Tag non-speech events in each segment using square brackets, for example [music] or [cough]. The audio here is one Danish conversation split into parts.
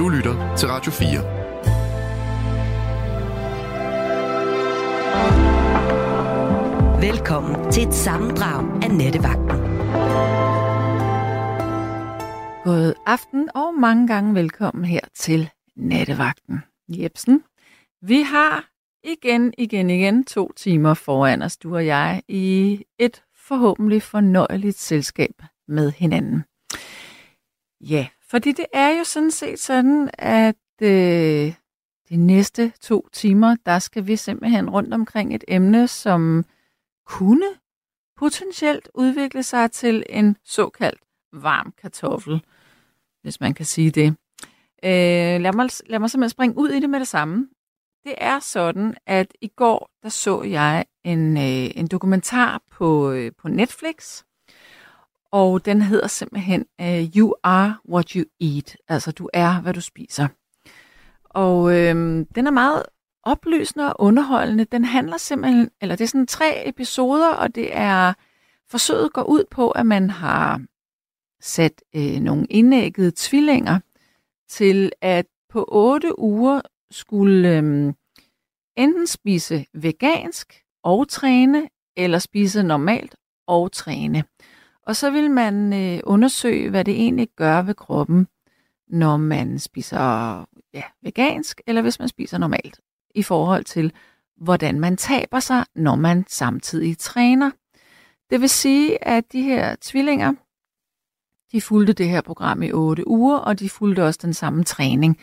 Du lytter til Radio 4. Velkommen til et sammendrag af Nettevagten. God aften og mange gange velkommen her til Nattevagten. Jebsen, vi har igen, igen, igen to timer foran os, du og jeg, i et forhåbentlig fornøjeligt selskab med hinanden. Ja, fordi det er jo sådan set sådan, at øh, de næste to timer, der skal vi simpelthen rundt omkring et emne, som kunne potentielt udvikle sig til en såkaldt varm kartoffel, hvis man kan sige det. Øh, lad, mig, lad mig simpelthen springe ud i det med det samme. Det er sådan, at i går der så jeg en, øh, en dokumentar på, øh, på Netflix, og den hedder simpelthen uh, You Are What You Eat, altså du er, hvad du spiser. Og øh, den er meget oplysende og underholdende. Den handler simpelthen, eller det er sådan tre episoder, og det er, forsøget går ud på, at man har sat øh, nogle indæggede tvillinger til at på otte uger skulle øh, enten spise vegansk og træne, eller spise normalt og træne. Og så vil man øh, undersøge, hvad det egentlig gør ved kroppen, når man spiser ja, vegansk, eller hvis man spiser normalt, i forhold til, hvordan man taber sig, når man samtidig træner. Det vil sige, at de her tvillinger, de fulgte det her program i 8 uger, og de fulgte også den samme træning.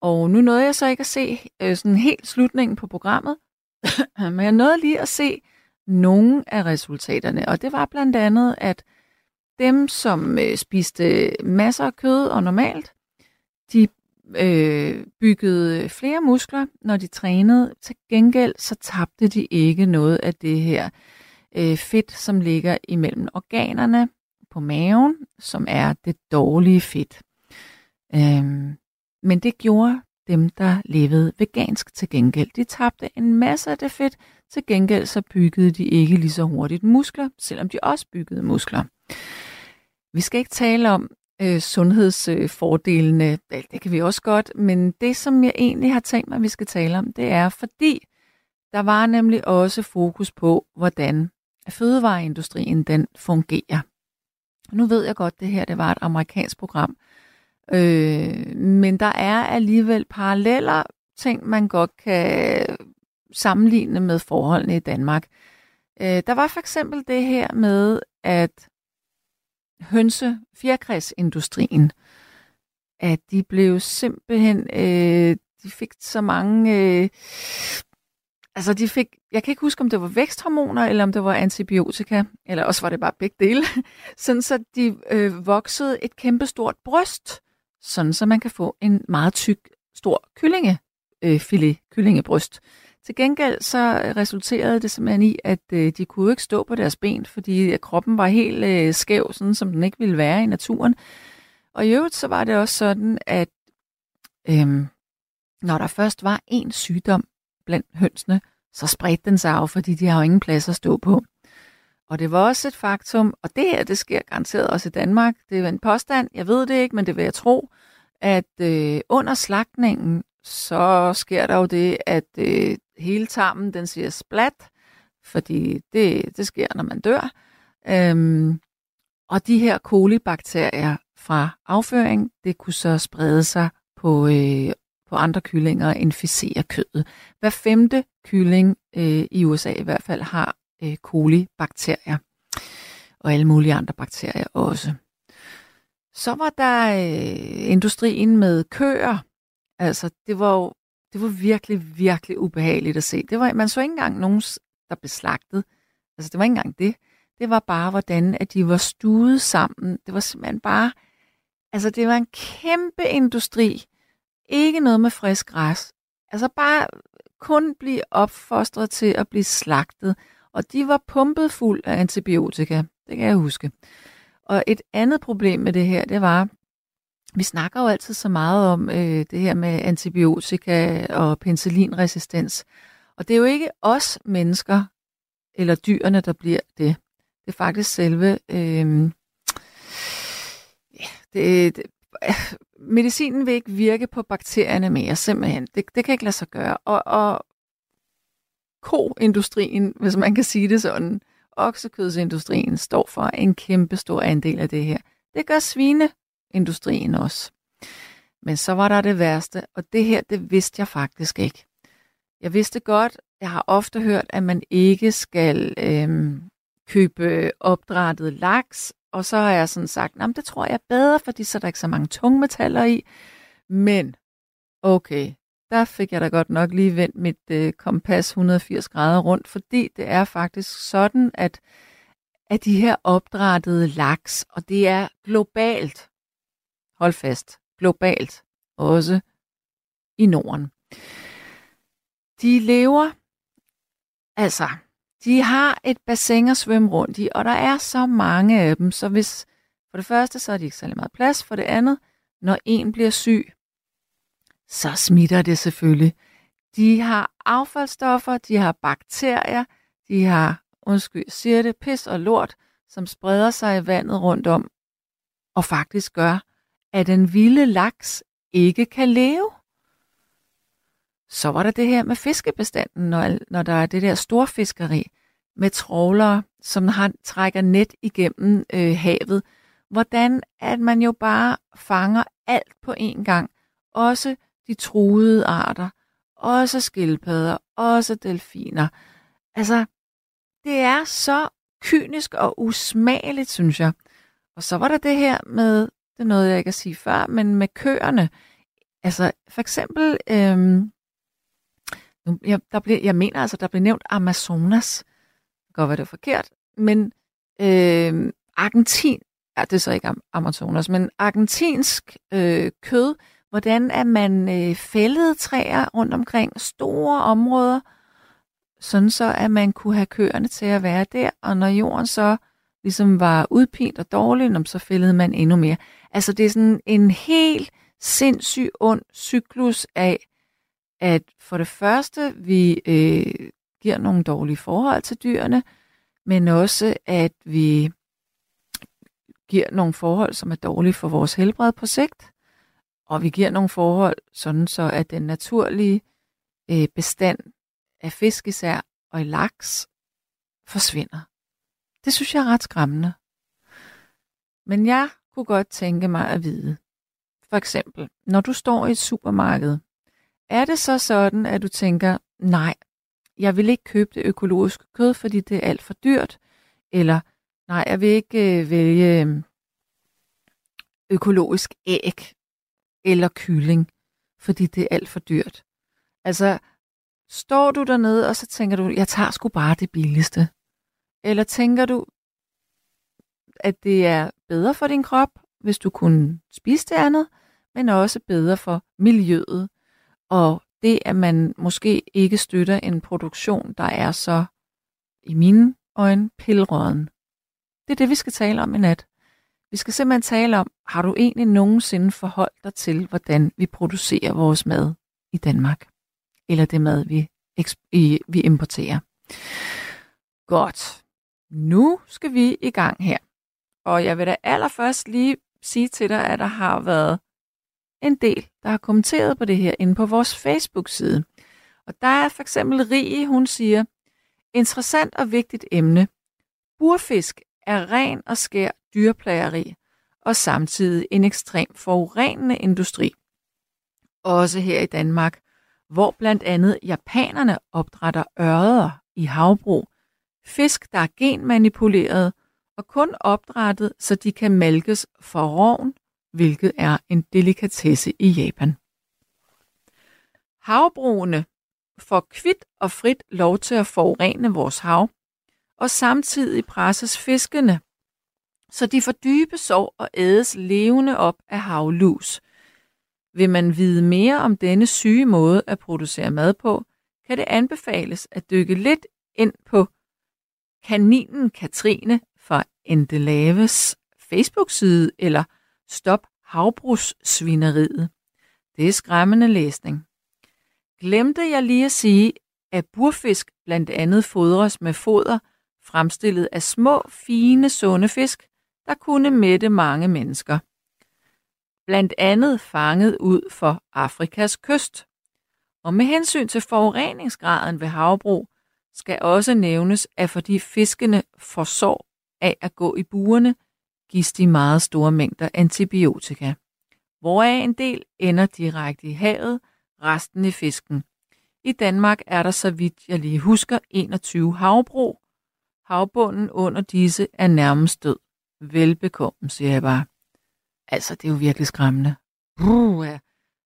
Og nu nåede jeg så ikke at se øh, sådan helt slutningen på programmet, [clears throat] men jeg nåede lige at se nogle af resultaterne, og det var blandt andet, at dem, som øh, spiste masser af kød og normalt, de øh, byggede flere muskler, når de trænede. Til gengæld så tabte de ikke noget af det her øh, fedt, som ligger imellem organerne på maven, som er det dårlige fedt. Øhm, men det gjorde dem, der levede vegansk til gengæld. De tabte en masse af det fedt, til gengæld så byggede de ikke lige så hurtigt muskler, selvom de også byggede muskler. Vi skal ikke tale om øh, sundhedsfordelene, øh, det kan vi også godt, men det, som jeg egentlig har tænkt mig, at vi skal tale om, det er, fordi der var nemlig også fokus på, hvordan fødevareindustrien den fungerer. Nu ved jeg godt, det her det var et amerikansk program, øh, men der er alligevel paralleller ting, man godt kan sammenligne med forholdene i Danmark. Øh, der var for eksempel det her med, at hønse fjerkræsindustrien, at de blev simpelthen, øh, de fik så mange, øh, altså de fik, jeg kan ikke huske, om det var væksthormoner, eller om det var antibiotika, eller også var det bare begge dele, [laughs] sådan så de øh, voksede et kæmpestort bryst, sådan så man kan få en meget tyk, stor kyllinge, øh, filet, kyllingebryst. Til gengæld så øh, resulterede det simpelthen i, at øh, de kunne ikke stå på deres ben, fordi øh, kroppen var helt øh, skæv, sådan som den ikke ville være i naturen. Og i øvrigt så var det også sådan, at øhm, når der først var en sygdom blandt hønsene, så spredte den sig af, fordi de har jo ingen plads at stå på. Og det var også et faktum, og det her, det sker garanteret også i Danmark. Det er en påstand, jeg ved det ikke, men det vil jeg tro, at øh, under slagtningen, så sker der jo det, at øh, hele tarmen den siger splat, fordi det, det sker, når man dør. Øhm, og de her kolibakterier fra afføring, det kunne så sprede sig på, øh, på andre kyllinger og inficere kødet. Hver femte kylling øh, i USA i hvert fald har øh, kolibakterier, og alle mulige andre bakterier også. Så var der øh, industrien med køer. Altså, det var jo det var virkelig, virkelig ubehageligt at se. Det var, man så ikke engang nogen, der blev slagtet. Altså, det var ikke engang det. Det var bare, hvordan at de var stuet sammen. Det var simpelthen bare... Altså, det var en kæmpe industri. Ikke noget med frisk græs. Altså, bare kun blive opfostret til at blive slagtet. Og de var pumpet fuld af antibiotika. Det kan jeg huske. Og et andet problem med det her, det var, vi snakker jo altid så meget om øh, det her med antibiotika og penicillinresistens. Og det er jo ikke os mennesker eller dyrene, der bliver det. Det er faktisk selve... Øh, ja, det, det, medicinen vil ikke virke på bakterierne mere, simpelthen. Det, det kan ikke lade sig gøre. Og, og koindustrien, hvis man kan sige det sådan, oksekødsindustrien står for en kæmpe stor andel af det her. Det gør svine industrien også. Men så var der det værste, og det her, det vidste jeg faktisk ikke. Jeg vidste godt, jeg har ofte hørt, at man ikke skal øhm, købe opdrættet laks, og så har jeg sådan sagt, det tror jeg er bedre, fordi så er der ikke så mange tungmetaller i. Men, okay, der fik jeg da godt nok lige vendt mit øh, kompas 180 grader rundt, fordi det er faktisk sådan, at, at de her opdrættede laks, og det er globalt, hold fast, globalt, også i Norden. De lever, altså, de har et bassin at svømme rundt i, og der er så mange af dem, så hvis, for det første, så er de ikke særlig meget plads, for det andet, når en bliver syg, så smitter det selvfølgelig. De har affaldsstoffer, de har bakterier, de har, undskyld, siger det, pis og lort, som spreder sig i vandet rundt om, og faktisk gør, at den vilde laks ikke kan leve. Så var der det her med fiskebestanden, når, når der er det der storfiskeri med trålere, som har, trækker net igennem øh, havet. Hvordan at man jo bare fanger alt på én gang. Også de truede arter, også skildpadder, også delfiner. Altså, det er så kynisk og usmageligt, synes jeg. Og så var der det her med, det er noget, jeg ikke at sige før, men med køerne. Altså, for eksempel, øhm, jeg, der blev, jeg mener altså, der blev nævnt Amazonas. Det kan godt være, det er forkert, men øhm, Argentin, ja, det er så ikke Amazonas, men argentinsk øh, kød, hvordan er man øh, fældede træer rundt omkring store områder, sådan så at man kunne have køerne til at være der, og når jorden så ligesom var udpint og dårlig, så fældede man endnu mere. Altså det er sådan en helt sindssyg ond cyklus af, at for det første, vi øh, giver nogle dårlige forhold til dyrene, men også at vi giver nogle forhold, som er dårlige for vores helbred på sigt. Og vi giver nogle forhold, sådan så at den naturlige øh, bestand af fisk især og i laks forsvinder. Det synes jeg er ret skræmmende. Men jeg kunne godt tænke mig at vide, for eksempel, når du står i et supermarked, er det så sådan, at du tænker, nej, jeg vil ikke købe det økologiske kød, fordi det er alt for dyrt, eller nej, jeg vil ikke øh, vælge øh, økologisk æg, eller kylling, fordi det er alt for dyrt. Altså, står du dernede, og så tænker du, jeg tager sgu bare det billigste. Eller tænker du, at det er bedre for din krop, hvis du kunne spise det andet, men også bedre for miljøet. Og det, at man måske ikke støtter en produktion, der er så, i mine øjne, pilråden. Det er det, vi skal tale om i nat. Vi skal simpelthen tale om, har du egentlig nogensinde forholdt dig til, hvordan vi producerer vores mad i Danmark? Eller det mad, vi, vi importerer. Godt. Nu skal vi i gang her. Og jeg vil da allerførst lige sige til dig, at der har været en del, der har kommenteret på det her inde på vores Facebook-side. Og der er for eksempel Rie, hun siger, interessant og vigtigt emne. Burfisk er ren og skær dyreplageri og samtidig en ekstrem forurenende industri. Også her i Danmark, hvor blandt andet japanerne opdrætter ørder i havbrug, fisk, der er genmanipuleret og kun opdrættet, så de kan malkes for rovn, hvilket er en delikatesse i Japan. Havbrugene får kvidt og frit lov til at forurene vores hav, og samtidig presses fiskene så de dybe sår og ædes levende op af havlus. Vil man vide mere om denne syge måde at producere mad på, kan det anbefales at dykke lidt ind på kaninen Katrine Endelaves Facebook-side eller Stop havbrugssvineriet. Det er skræmmende læsning. Glemte jeg lige at sige, at burfisk blandt andet fodres med foder fremstillet af små, fine, sunde fisk, der kunne mætte mange mennesker. blandt andet fanget ud for Afrikas kyst. Og med hensyn til forureningsgraden ved havbrug, skal også nævnes, at fordi fiskene får sår af at gå i burene, gives de meget store mængder antibiotika, hvoraf en del ender direkte i havet, resten i fisken. I Danmark er der, så vidt jeg lige husker, 21 havbrug. Havbunden under disse er nærmest død. Velbekomme, siger jeg bare. Altså, det er jo virkelig skræmmende. Uh, ja.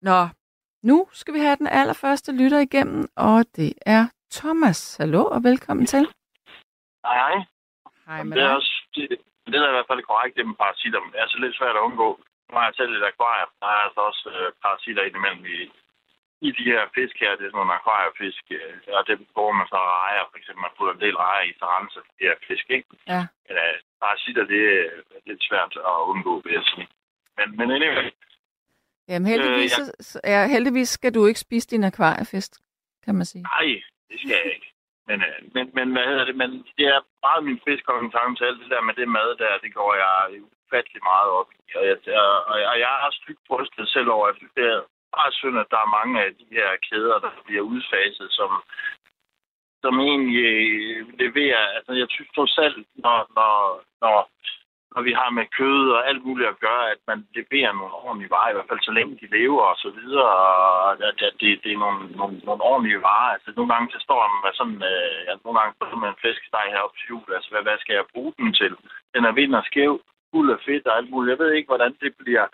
Nå, nu skal vi have den allerførste lytter igennem, og det er Thomas. Hallo og velkommen til. Hej, hej. Hej med Det er, også, det, det er i hvert fald korrekt, det med parasitter, det er altså lidt svært at undgå. Nu har jeg selv et akvarium. Der er altså også øh, parasitter indimellem i, i de her fisk her. Det er sådan nogle akvariefisk, øh, og det bruger man så rejer. For eksempel, man putter en del rejer i, så renser de her fisk, ikke? Ja. Men øh, parasitter, det er lidt svært at undgå, vil jeg sige. Men, men anyway, Jamen heldigvis, Øh, øh, ja. ja, heldigvis skal du ikke spise din akvariefisk, kan man sige. nej, det skal jeg ikke. Men, øh, men, men hvad hedder det? Men det er meget min spidskompetence, alt det der med det mad der, det går jeg ufattelig meget op i. Og jeg, og jeg, og jeg er stygt brystet selv over, at det er bare synd, at der er mange af de her kæder, der bliver udfaset, som, som egentlig øh, leverer, altså jeg synes trods alt, når, når, når, når vi har med kød og alt muligt at gøre, at man leverer nogle ordentlige varer, i hvert fald så længe de lever og så videre, og at, at det, det er nogle, nogle, nogle ordentlige varer. Altså nogle gange så står man med sådan, øh, ja, nogle gange står med en flæskesteg heroppe til jul, altså hvad, hvad skal jeg bruge den til? Den er vind og skæv, fuld af fedt og alt muligt. Jeg ved ikke, hvordan det bliver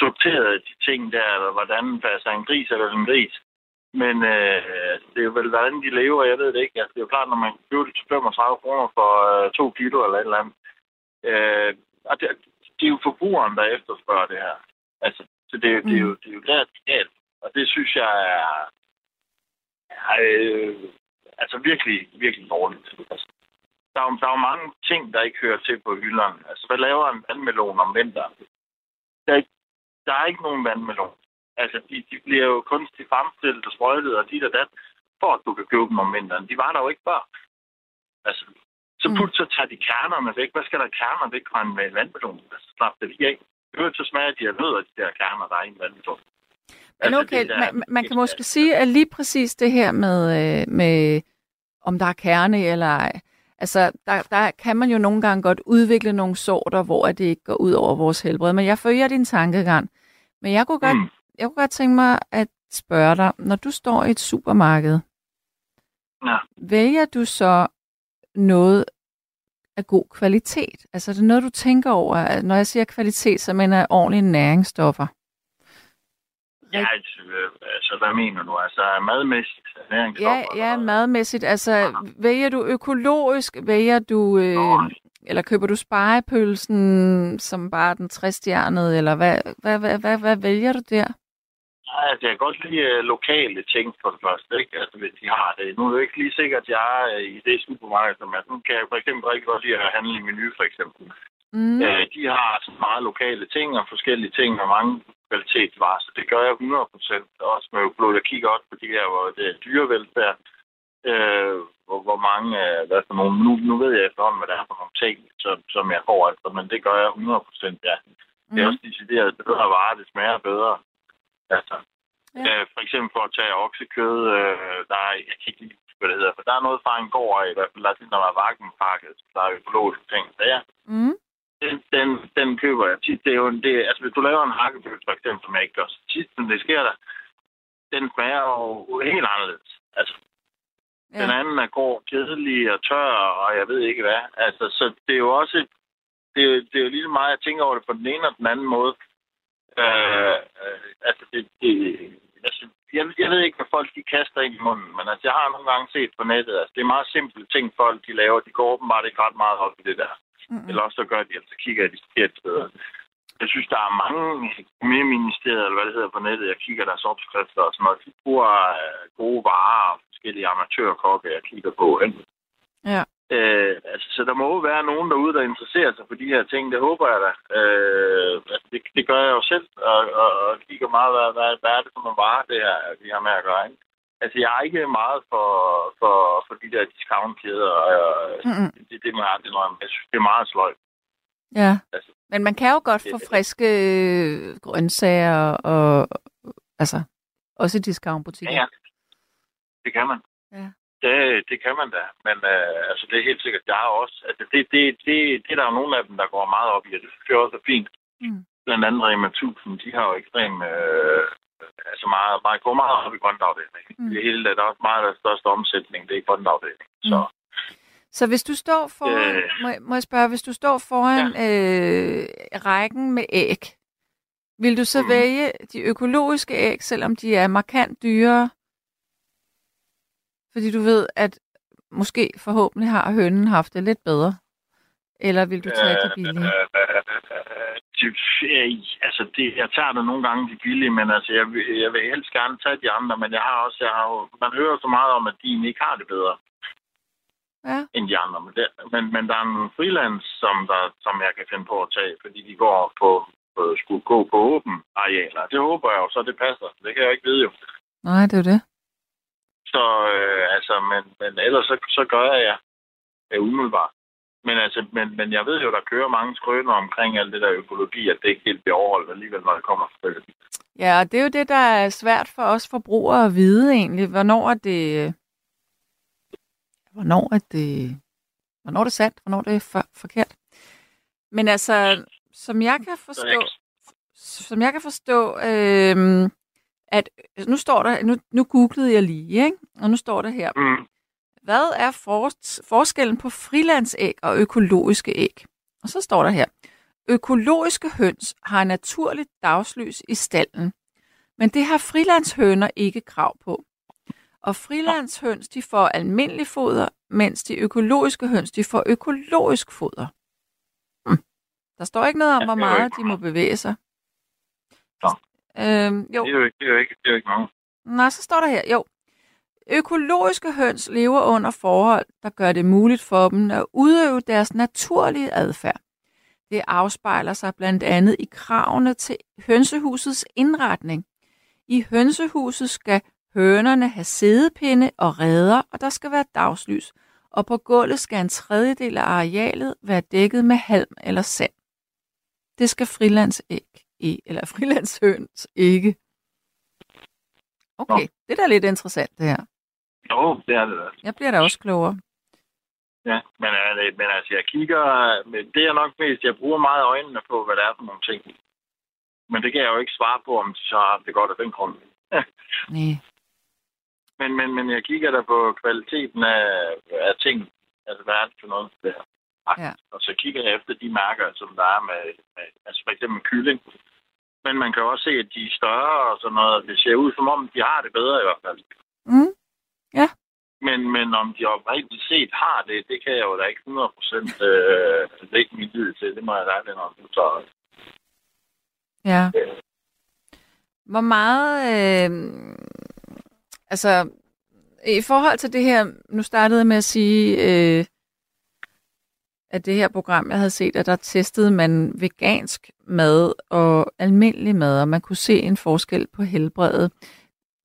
sorteret, de ting der, eller hvordan passer en gris eller en gris. Men øh, det er jo vel, hvordan de lever, jeg ved det ikke. Altså, det er jo klart, når man køber det til 35 kroner for øh, 2 kilo eller et eller andet. Øh, og det, det er jo forbrugeren, der efterspørger det her. Altså, så det, er- det, er jo, det er jo der, det er galt. Og det synes jeg er, er øh, altså virkelig, virkelig dårligt. Altså, der, er, jo- der er jo mange ting, der ikke hører til på hylderne. Altså, hvad laver en vandmelon om vinteren? Der, er ikke- der er ikke nogen vandmelon. Altså, de, de bliver jo kunstigt fremstillet og sprøjtet og dit og dat, for at du kan købe dem om vinteren. De var der jo ikke før. Altså, så Mm. put, så tager de kernerne væk. Hvad skal der kerner væk fra en med vandmelon? Altså, slap det lige af. Øvrigt så smager de af nødder, de der kerner, der er i en vandmelon. Men Altså, okay, der- man, man kan måske sige, at lige præcis det her med, øh, med om der er kerne eller ej, altså der, der kan man jo nogle gange godt udvikle nogle sorter, hvor det ikke går ud over vores helbred. Men jeg følger din tankegang. Men jeg kunne, godt, Mm. jeg kunne godt tænke mig at spørge dig, når du står i et supermarked, Ja. vælger du så noget af god kvalitet? Altså er det noget, du tænker over? at Når jeg siger kvalitet, så mener jeg ordentlige næringsstoffer. Ja, altså, altså, hvad mener du? Altså, madmæssigt, Ja, næringsstoffer? ja, madmæssigt. Altså, vælger du økologisk? Vælger du, øh, Nå. eller køber du spejepølsen, som bare den træstjernede, eller hvad, hvad, hvad, hvad, hvad vælger du der? Altså, jeg kan godt lide øh, lokale ting for det første, ikke? Altså, hvis de har det. Nu er det ikke lige sikkert, at jeg er øh, i det supermarked, som er. Nu kan jeg for eksempel rigtig godt lide at handle i menu, for eksempel. Mm. Øh, de har så meget lokale ting og forskellige ting og mange kvalitetsvarer, så det gør jeg 100%. Også med økologi. Jeg kigger også på de her, hvor det er dyrevelfærd. Øh, hvor, hvor mange, øh, hvad for nogle, nu, nu ved jeg efterhånden, hvad det er for nogle ting, som, som jeg får altså, men det gør jeg 100% ja. Det er Mm. også decideret bedre varer, det smager bedre. Altså, Ja. øh, for eksempel for at tage oksekød, øh, der er, jeg kan ikke huske, hvad det hedder, for der er noget fra en gård i hvert fald der er sådan, der var vakuumpakket, der er økologiske ting. Så ja, Mm. den, den, den køber jeg tit. Det er jo, en- det, altså, hvis du laver en hakkebøf, for eksempel, som jeg ikke gør så tit, som det sker der, den smager jo helt anderledes. Altså, Ja. den anden er grå, kedelig og tør, og jeg ved ikke hvad. Altså, så det er jo også... Det er, jo- det er jo lige meget, jeg tænker over det på den ene og den anden måde. Øh, øh, altså, det, det, altså jeg, jeg ved ikke, hvad folk de kaster ind i munden, men altså, jeg har nogle gange set på nettet, altså, det er meget simple ting, folk de laver. De går åbenbart ikke ret meget op i det der. Mm. Eller også så gør de, altså kigger de forkerte steder. Jeg synes, der er mange ministerier, eller hvad det hedder på nettet, jeg kigger deres opskrifter og sådan noget. De bruger øh, gode varer og forskellige amatørkokke, jeg kigger på. Ikke? Ja. Øh, altså, så der må jo være nogen derude, der interesserer sig for de her ting. Det håber jeg da. Øh, altså, det, det gør jeg jo selv, og, og, og kigger meget, hvad, hvad, hvad er det for nogle varer, det her, vi har med at gøre. Ikke? Altså, jeg er ikke meget for, for, for de der discountkæder. Og, Mm-mm. det, det må jeg aldrig indrømme. Jeg synes, det er meget sløjt. Ja. Altså, Men man kan jo godt få friske øh, grøntsager og altså også i discountbutikker. Ja, ja. Det kan man. Ja. Det, det kan man da. Men øh, altså, det er helt sikkert, jeg har også... Altså, det, det, det, det er der jo nogle af dem, der går meget op i, og det synes jeg også er fint. Mm. Blandt andet Rema 1000, de har jo ekstrem... Øh, altså meget, meget, går meget op i grøntafdelingen. Mm. Det hele, der er også meget af den største omsætning, det er grøntafdelingen. Mm. Så Så hvis du står foran, Øh. må, må jeg spørge, hvis du står foran ja. øh, rækken med æg, vil du så. Mm. vælge de økologiske æg, selvom de er markant dyrere? Fordi du ved, at måske forhåbentlig har hønnen haft det lidt bedre. Eller vil du tage de billige? Øh, øh, det- øh, altså, det, jeg tager det nogle gange de billige, men altså, jeg, jeg vil helst gerne tage de andre, men jeg har også, jeg har man hører så meget om, at de ikke har det bedre Ja. end de andre. Men, det, men, men der er nogle freelance, som, der, som jeg kan finde på at tage, fordi de går på, på skulle gå på åben arealer. Det håber jeg jo, så det passer. Det kan jeg ikke vide jo. Nej, det er det. Så øh, altså, men, men ellers så, så gør jeg ja, det umiddelbart. Men, altså, men, men jeg ved jo, der kører mange skrøner omkring alt det der økologi, at det ikke helt bliver overholdt alligevel, når det kommer til. Ja, og det er jo det, der er svært for os forbrugere at vide egentlig. Hvornår er det... Hvornår er det... Hvornår er det sandt? Hvornår er det for, forkert? Men altså, som jeg kan forstå... Som jeg kan forstå, øh, at nu står der... Nu, nu googlede jeg lige, ikke? Og nu står der her. Mm. Hvad er for, forskellen på frilandsæg og økologiske æg? Og så står der her. Økologiske høns har naturligt dagslys i stallen, men det har frilandshøner ikke krav på. Og frilandshøns de får almindelig foder, mens de økologiske høns de får økologisk foder. Hm. Der står ikke noget om, hvor meget de må bevæge sig. Øhm, jo, Det er jo ikke, det er jo ikke, det er jo ikke noget. Nej, så står der her, jo. Økologiske høns lever under forhold, der gør det muligt for dem at udøve deres naturlige adfærd. Det afspejler sig blandt andet i kravene til hønsehusets indretning. I hønsehuset skal hønerne have sædepinde og redder, og der skal være dagslys. Og på gulvet skal en tredjedel af arealet være dækket med halm eller sand. Det skal frilandsæg i, eller frilandshøns ikke. Okay, det er da lidt interessant det her. Jo, det er det da. Jeg bliver da også klogere. Ja, men, øh, men altså, jeg kigger... men Det er nok mest, jeg bruger meget øjnene på, hvad det er for nogle ting. Men det kan jeg jo ikke svare på, om så har det godt af den grund. [laughs] Nej. Men, men, men jeg kigger der på kvaliteten af, af ting. Altså, hvad er det for noget, det her? Ja. Og så kigger jeg efter de mærker, som der er med, med altså for eksempel kylling. Men man kan også se, at de er større og sådan noget. Det ser ud som om, de har det bedre i hvert fald. Mm. Men, men om de oprigtigt set har det, det kan jeg jo da ikke 100 procent øh, lægge min lid til. Det må jeg da aldrig nok. Så, Ja. Hvor meget... Øh, altså, i forhold til det her... Nu startede jeg med at sige, øh, at det her program, jeg havde set, at der testede man vegansk mad og almindelig mad, og man kunne se en forskel på helbredet.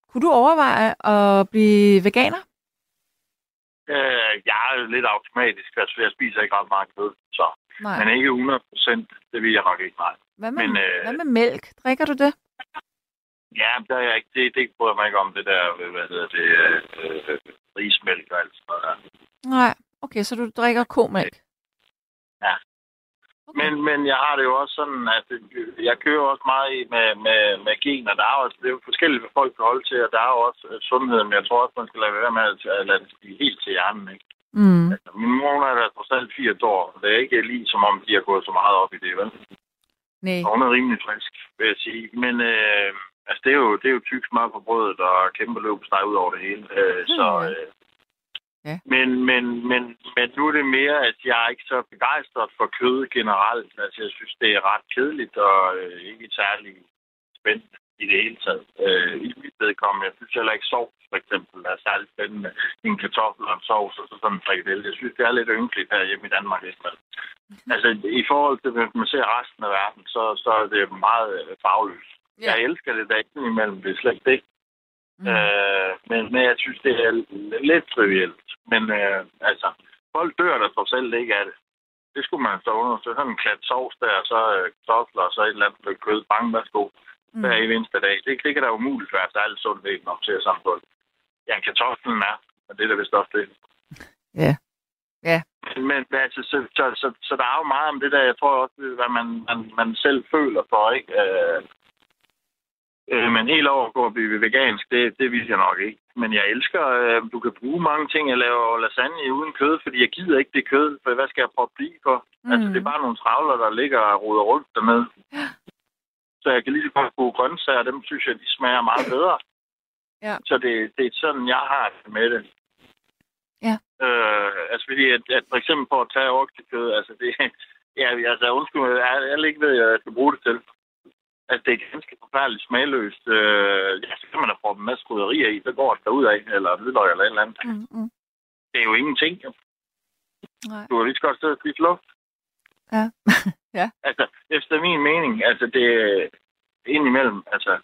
Kunne du overveje at blive veganer? øh, jeg er lidt automatisk, altså jeg spiser ikke ret meget kød. Så. Nej. Men ikke 100 procent, det vil jeg nok ikke nej. Hvad med, men, øh, hvad med mælk? Drikker du det? Ja, der er jeg ikke, det, det bryder mig ikke om, det der, hvad hedder det, øh, øh, rismælk og alt sådan noget der. Nej. Okay, så du drikker komælk? Men, men jeg har det jo også sådan, at jeg kører også meget i med, med, med gener. Der er jo, det er jo forskelligt, hvad folk kan holde til, og der er jo også øh, sundhed, men jeg tror også, man skal lade være med at, at lade det stige helt til hjernen. Ikke? Mm. Altså, min mor er da trods alt 80 år, og det er ikke lige som om, de har gået så meget op i det, vel? Nej. Og hun er rimelig frisk, vil jeg sige. Men øh, altså, det, er jo, det er jo tyk smør på brødet og kæmpe løb ud over det hele. Øh, så, Ja. øh, Ja. men, men, men, men nu er det mere, at jeg er ikke så begejstret for kød generelt. Altså, jeg synes, det er ret kedeligt og øh, ikke særlig spændende i det hele taget. Øh, I mit vedkommende, jeg synes heller ikke sovs, for eksempel, er særlig spændende. En kartoffel og en sovs og så sådan en frikadelle. Jeg synes, det er lidt ynkeligt her hjemme i Danmark. Ikke? Altså, i forhold til, hvis man ser resten af verden, så, så er det meget øh, fagløst. Ja. Jeg elsker det da ikke imellem, det er slet ikke det. Mm. Øh, men, men jeg synes, det er lidt trivielt. Men øh, altså, folk dør der trods alt ikke af det. Det skulle man stå under. Så sådan en klat sovs der, og så øh, kartofler, og så et eller andet stykke kød. Bang, værsgo. Mm. Hver eneste dag. Det, det kan da umuligt være særlig sundt man ser sådan på det. Ja, kartoflen er, men det er da vist også det. Ja. Ja. Men altså, så, så, så, så der er jo meget om det der, jeg tror også, hvad man, man, man selv føler for, ikke? Øh, øh, men helt over at gå og blive vegansk, det, det vil jeg nok ikke. Men jeg elsker, øh, du kan bruge mange ting. Jeg laver lasagne uden kød, fordi jeg gider ikke det kød, for hvad skal jeg prøve at blive for? Mm. Altså, det er bare nogle travler, der ligger og roder rundt dernede. Ja. Så jeg kan lige så godt bruge grøntsager, dem synes jeg, de smager meget bedre. Ja. Så det, det er sådan, jeg har det med det. Ja. Øh, altså fordi, at, at for eksempel på at tage oksekød, altså det, [laughs] ja, altså undskyld, jeg, jeg ikke ved, hvad jeg skal bruge det til. Altså det er ganske forfærdeligt smagløst. Øh, ja, så kan man da prøve en masse krydderier i, så går det derud af, eller hvidløg eller et eller andet. Mm, mm. Det er jo ingenting. Jo. Nej. Du har lige så godt og spise luft. Ja. [laughs] ja. Altså, efter min mening, altså det er indimellem, altså,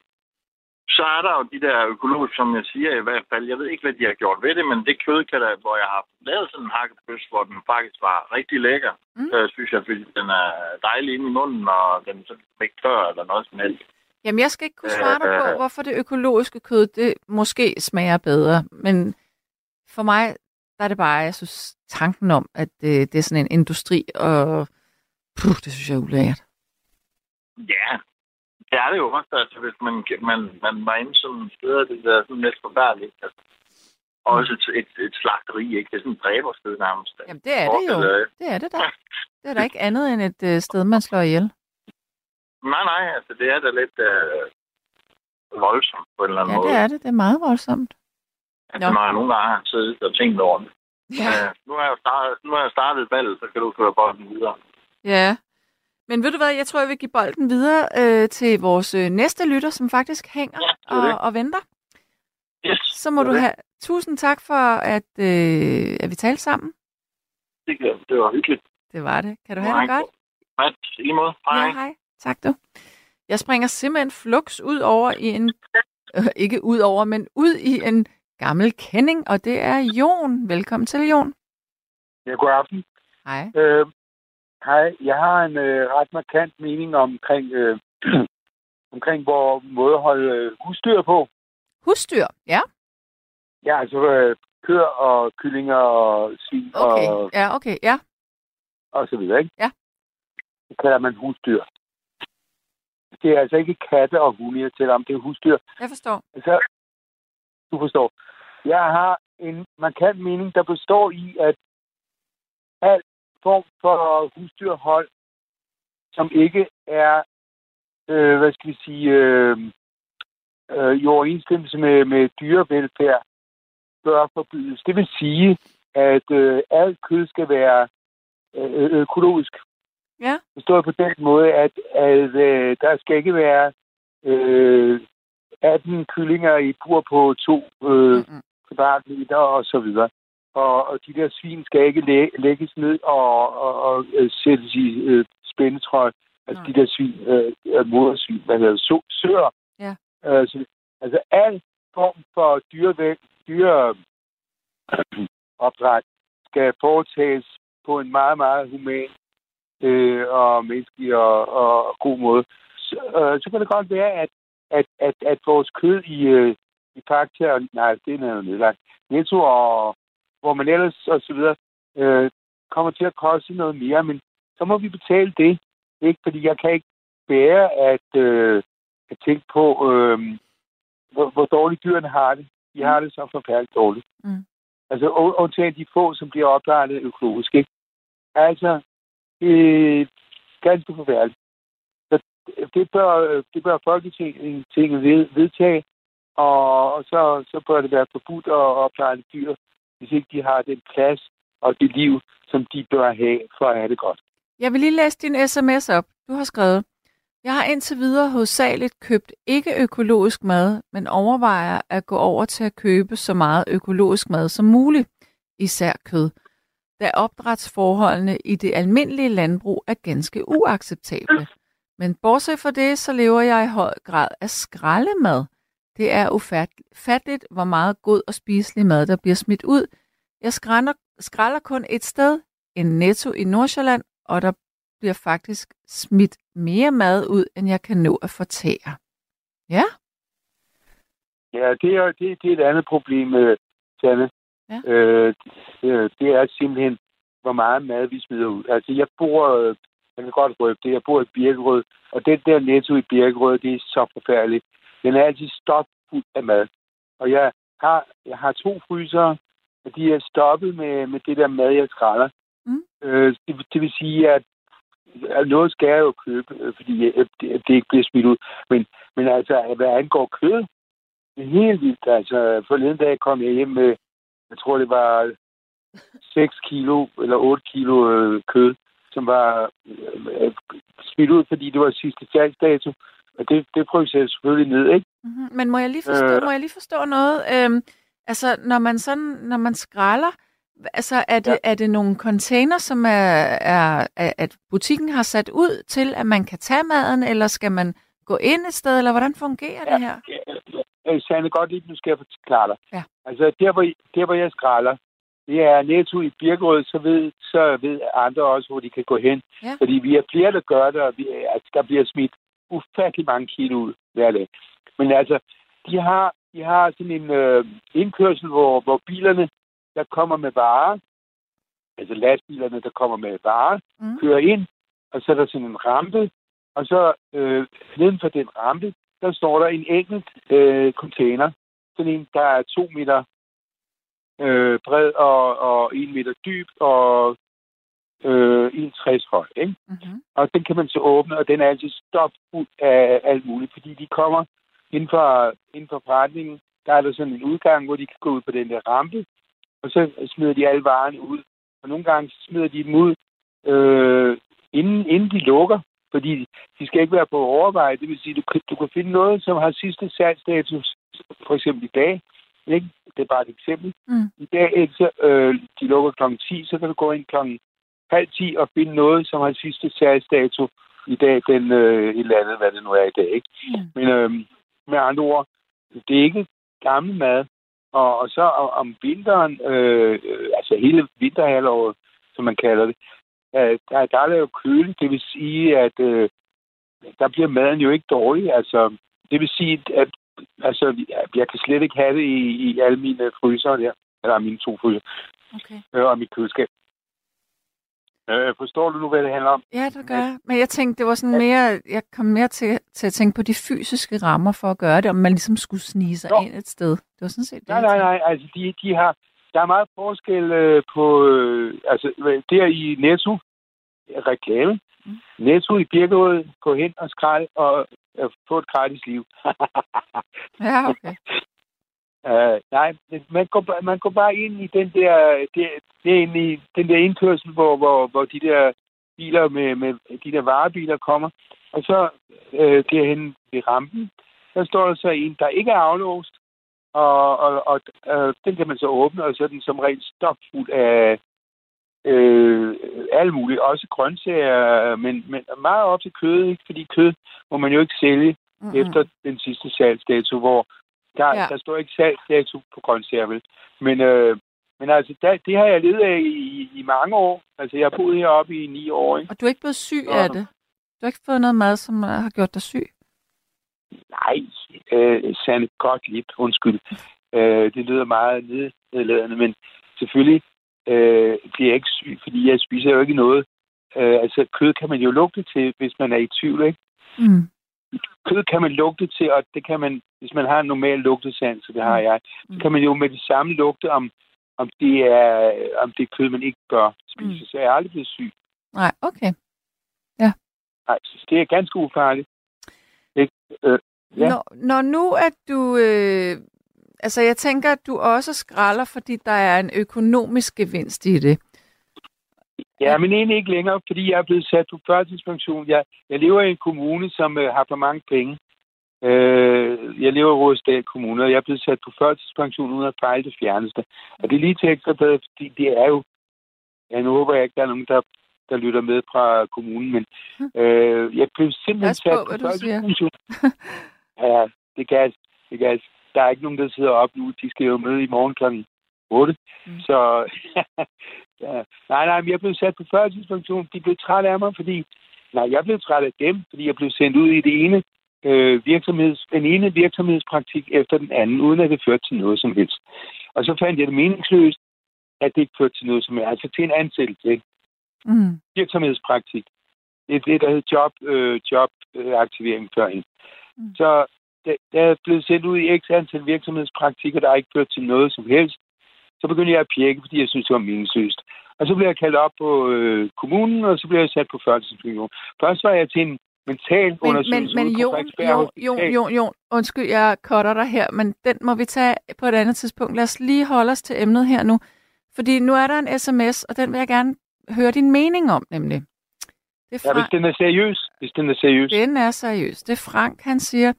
så er der jo de der økologiske, som jeg siger i hvert fald. Jeg ved ikke, hvad de har gjort ved det, men det kød, kan der, hvor jeg har lavet sådan en hakkebøs, hvor den faktisk var rigtig lækker, Mm. øh, synes jeg, fordi den er dejlig inde i munden, og den er sådan ikke tør eller noget som helst. Jamen, jeg skal ikke kunne svare dig på, Øh. hvorfor det økologiske kød, det måske smager bedre. Men for mig, der er det bare, jeg synes, tanken om, at det, det er sådan en industri, og puh, det synes jeg er ulækkert. Ja, det er det jo også, altså, hvis man, man, man var inde sådan et sted, det der er sådan lidt forfærdeligt. Altså. Også et, et, et slagteri, ikke? Det er sådan et dræbersted nærmest. Jamen, det er det jo. Det er det da. Det er da ikke andet end et øh, sted, man slår ihjel. Nej, nej, altså det er da lidt øh, voldsomt på en eller anden Ja, måde. det er det. Det er meget voldsomt. Altså, Nå. når jeg nogle gange har siddet og tænkt over det. Ja. Øh, nu har jeg jo startet, nu har jeg startet ballet, så kan du køre bolden videre. ja. Men ved du hvad, jeg tror, jeg vil give bolden videre øh, til vores øh, næste lytter, som faktisk hænger Ja, det. og, og venter. Yes, Så må du det. have tusind tak for, at, øh, at vi talte sammen. Det, det var hyggeligt. Det var det. Kan du have det godt? Mat, i måde. Hej. Ja, hej. Tak du. Jeg springer simpelthen flux ud over i en... Øh, ikke ud over, men ud i en gammel kending, og det er Jon. Velkommen til, Jon. Ja, god aften. Hej. Øh, hej, jeg har en øh, ret markant mening omkring, øh, [clears throat] omkring hvor måde at holde øh, husdyr på. Husdyr, ja. Ja, altså øh, køer og kyllinger og svin Okay, og, ja, okay, ja. og så videre, ikke? Ja. Det kalder man husdyr. Det er altså ikke katte og hunde, jeg taler om. Det er husdyr. Jeg forstår. Altså, du forstår. Jeg har en markant mening, der består i, at al form for husdyrhold, som ikke er, øh, hvad skal vi sige, øh, øh, i overensstemmelse med, med dyrevelfærd, bør forbydes. Det vil sige, at øh, alt kød skal være øh, økologisk. Ja. Forstået på den måde, at, at øh, der skal ikke være øh, 18 kyllinger i bur på to øh, Mm-mm. kvadratmeter og så videre. Og, og de der svin skal ikke læ- lægges ned og, og, og øh, sættes i øh, spændetrøje. Altså Nej. de der svin, øh, modersvin, hvad hedder så, søer. Ja. Øh, så, altså al form for dyrevæg, dyre [clears throat] opdræt skal foretages på en meget, meget human øh, og menneskelig og, og god måde. Så, øh, så kan det godt være, at, at, at, at vores kød i, øh, i Fakta, nej, det er noget nedlagt, Netto og hvor man ellers og så videre, øh, kommer til at koste noget mere, men så må vi betale det. Ikke? Fordi jeg kan ikke bære at, øh, at tænke på, øh, hvor, hvor dårligt dyrene har det. De har det så forfærdeligt dårligt. Mm. Altså und- undtagen de få, som bliver opdrettet økologisk. Ikke? Altså, det er ganske forfærdeligt. Så det bør, det bør Folketinget tinget ved, vedtage, og, og så, så bør det være forbudt at opdrætte dyr, hvis ikke de har den plads og det liv, som de bør have for at have det godt. Jeg vil lige læse din sms op. Du har skrevet, jeg har indtil videre hovedsageligt købt ikke økologisk mad, men overvejer at gå over til at købe så meget økologisk mad som muligt, især kød, da opdrætsforholdene i det almindelige landbrug er ganske uacceptable. Men bortset fra det, så lever jeg i høj grad af skraldemad. Det er ufatteligt, hvor meget god og spiselig mad, der bliver smidt ud. Jeg skrænder, skralder kun et sted, en netto i Nordsjælland, og der bliver faktisk smidt mere mad ud, end jeg kan nå at fortære. Ja? Ja, det er, det, det er et andet problem, øh, Sanne. Ja. Øh, det, det er simpelthen, hvor meget mad vi smider ud. Altså, jeg bor, øh, jeg kan godt røbe det, jeg bor i Birkerød, og den der netto i Birkerød, det er så forfærdeligt. Den er altid stopfuld af mad. Og jeg har, jeg har to frysere, og de er stoppet med, med det der mad, jeg skræller. Mm. Øh, det, det vil sige, at noget skal jeg jo købe, øh, fordi øh, det, det ikke bliver smidt ud. Men, men altså, hvad angår kød, det er helt vildt. Altså, forleden dag kom jeg hjem med, jeg tror, det var 6 kilo eller 8 kilo øh, kød, som var øh, smidt ud, fordi det var sidste salgsdato. Og det, det prøver jeg selvfølgelig ned, ikke? Mm-hmm. Men må jeg lige forstå, øh, må jeg lige forstå noget? Øhm, altså, når man sådan, når man skralder, altså er det, ja. er det nogle container, som er, er, er, at butikken har sat ud til, at man kan tage maden, eller skal man gå ind et sted, eller hvordan fungerer ja, det her? Ja, ja, Sande, godt lige, nu skal jeg forklare dig. Ja. Altså, der hvor, der, hvor jeg skralder, det er netto i Birkerød, så ved, så ved andre også, hvor de kan gå hen. Ja. Fordi vi er flere, der gør det, og vi, altså, der bliver smidt ufattelig mange kilo ud hver dag. Men altså, de har, de har sådan en øh, indkørsel, hvor, hvor bilerne, der kommer med varer, altså lastbilerne, der kommer med varer, Mm. kører ind, og så er der sådan en rampe, og så øh, neden for den rampe, der står der en enkelt øh, container, sådan en, der er to meter øh, bred og, og en meter dyb og øh, 1,60 høj. Ikke? Mm-hmm. Og den kan man så åbne, og den er altid stopfuld af alt muligt, fordi de kommer inden for, inden for forretningen, der er der sådan en udgang, hvor de kan gå ud på den der rampe, og så smider de alle varerne ud. Og nogle gange smider de dem ud, øh, inden, inden de lukker, fordi de skal ikke være på overvej. Det vil sige, du, du kan finde noget, som har sidste salgsstatus, for eksempel i dag. Ikke? Det er bare et eksempel. Mm. I dag, ikke, så, øh, de lukker kl. 10, så kan du gå ind kl. Halv 10 og finde noget, som har sidste salgsdato i dag, den øh, et eller andet, hvad det nu er i dag. Ikke? Mm. Men øh, med andre ord, det er ikke gammel mad. Og, og så om, om vinteren, øh, øh, altså hele vinterhalvåret, som man kalder det, øh, der, der er det jo køligt. Det vil sige, at øh, der bliver maden jo ikke dårlig. Altså, det vil sige, at altså, jeg kan slet ikke have det i, i alle mine fryser der. Eller mine to fryser. Okay. Øh, og mit køleskab. Øh, forstår du nu, hvad det handler om? Ja, det gør jeg. Men jeg tænkte, det var sådan mere, jeg kom mere til, til at tænke på de fysiske rammer for at gøre det, om man ligesom skulle snige sig Nå. ind et sted. Det var sådan set det. Nej, nej, nej. Altså, de, de har, der er meget forskel øh, på... Øh, altså, der i Netto, reklame. Mm. Netto i Birkerød, gå hen og skrald og øh, få et gratis liv. Ja, okay. [laughs] Uh, nej, man går, man går bare ind i den der, det, det er ind i den der indkørsel, hvor, hvor, hvor de der biler med, med de der varebiler kommer. Og så øh, derhen ved rampen, der står der så en, der ikke er aflåst. Og, og, og øh, den kan man så åbne, og så er den som regel stopfuld af øh, alt muligt. Også grøntsager, men, men meget op til kød, ikke? fordi kød må man jo ikke sælge Mm-mm. efter den sidste salgsdato, hvor der, Ja. der står ikke salgsdato på grøntsager, vel? Men, øh, men altså, der, det har jeg levet af i, i mange år. Altså, jeg har boet heroppe i ni år, ikke? Og du er ikke blevet syg Nå. af det? Du har ikke fået noget mad, som øh, har gjort dig syg? Nej, øh, Sande, godt lidt, undskyld. Øh, det lyder meget ned- nedladende, men selvfølgelig øh, bliver jeg ikke syg, fordi jeg spiser jo ikke noget. Øh, altså, kød kan man jo lugte til, hvis man er i tvivl, ikke? Mm. Kød kan man lugte til, og det kan man, hvis man har en normal lugtesans, så det har jeg, så kan man jo med det samme lugte, om, om, det, er, om det er kød, man ikke bør spise. Mm. Så jeg er aldrig blevet syg. Nej, okay. Nej, så det er ganske ufarligt. Ikke? Øh, Ja. Når, når nu at du... Øh, altså, jeg tænker, at du også skralder, fordi der er en økonomisk gevinst i det. Ja, men egentlig ikke længere, fordi jeg er blevet sat på førtidspension. Jeg, jeg lever i en kommune, som øh, har for mange penge. Øh, jeg lever i Rådstad Kommune, og jeg er blevet sat på førtidspension uden at fejle det fjerneste. Og det er lige til ekstra bedre, fordi det er jo... Ja, nu håber jeg ikke, der er nogen, der, der lytter med fra kommunen, men [laughs] øh, jeg blev simpelthen Pas på, sat på førtidspension. [laughs] ja, det kan det kan Der er ikke nogen, der sidder op nu. De skal jo møde i morgen kl. 8. Mm. Så, [laughs] Ja. Nej, nej, men jeg blev sat på førtidspension. De blev træt af mig, fordi... Nej, jeg blev træt af dem, fordi jeg blev sendt ud i det ene øh, virksomheds, den ene virksomhedspraktik efter den anden, uden at det førte til noget som helst. Og så fandt jeg det meningsløst, at det ikke førte til noget som helst. Altså til en ansættelse, ikke? Mm. virksomhedspraktik. Det er det, der hedder job, øh, jobaktivering øh, førhen. Mm. Så da, da jeg blev sendt ud i x antal virksomhedspraktikker, der ikke ført til noget som helst, så begyndte jeg at pjekke, fordi jeg synes, det var meningsløst. Og så blev jeg kaldt op på øh, kommunen, og så blev jeg sat på førtidspension. Først var jeg til en mental Men, undersøgelse men, men Jon, Jon. Jon, Jon, Jon, undskyld, jeg cutter dig her, men den må vi tage på et andet tidspunkt. Lad os lige holde os til emnet her nu. Fordi nu er der en sms, og den vil jeg gerne høre din mening om, nemlig. Det er Ja, hvis Frank, den er seriøs. Hvis den er seriøs. den er seriøs. Det er Frank, han siger,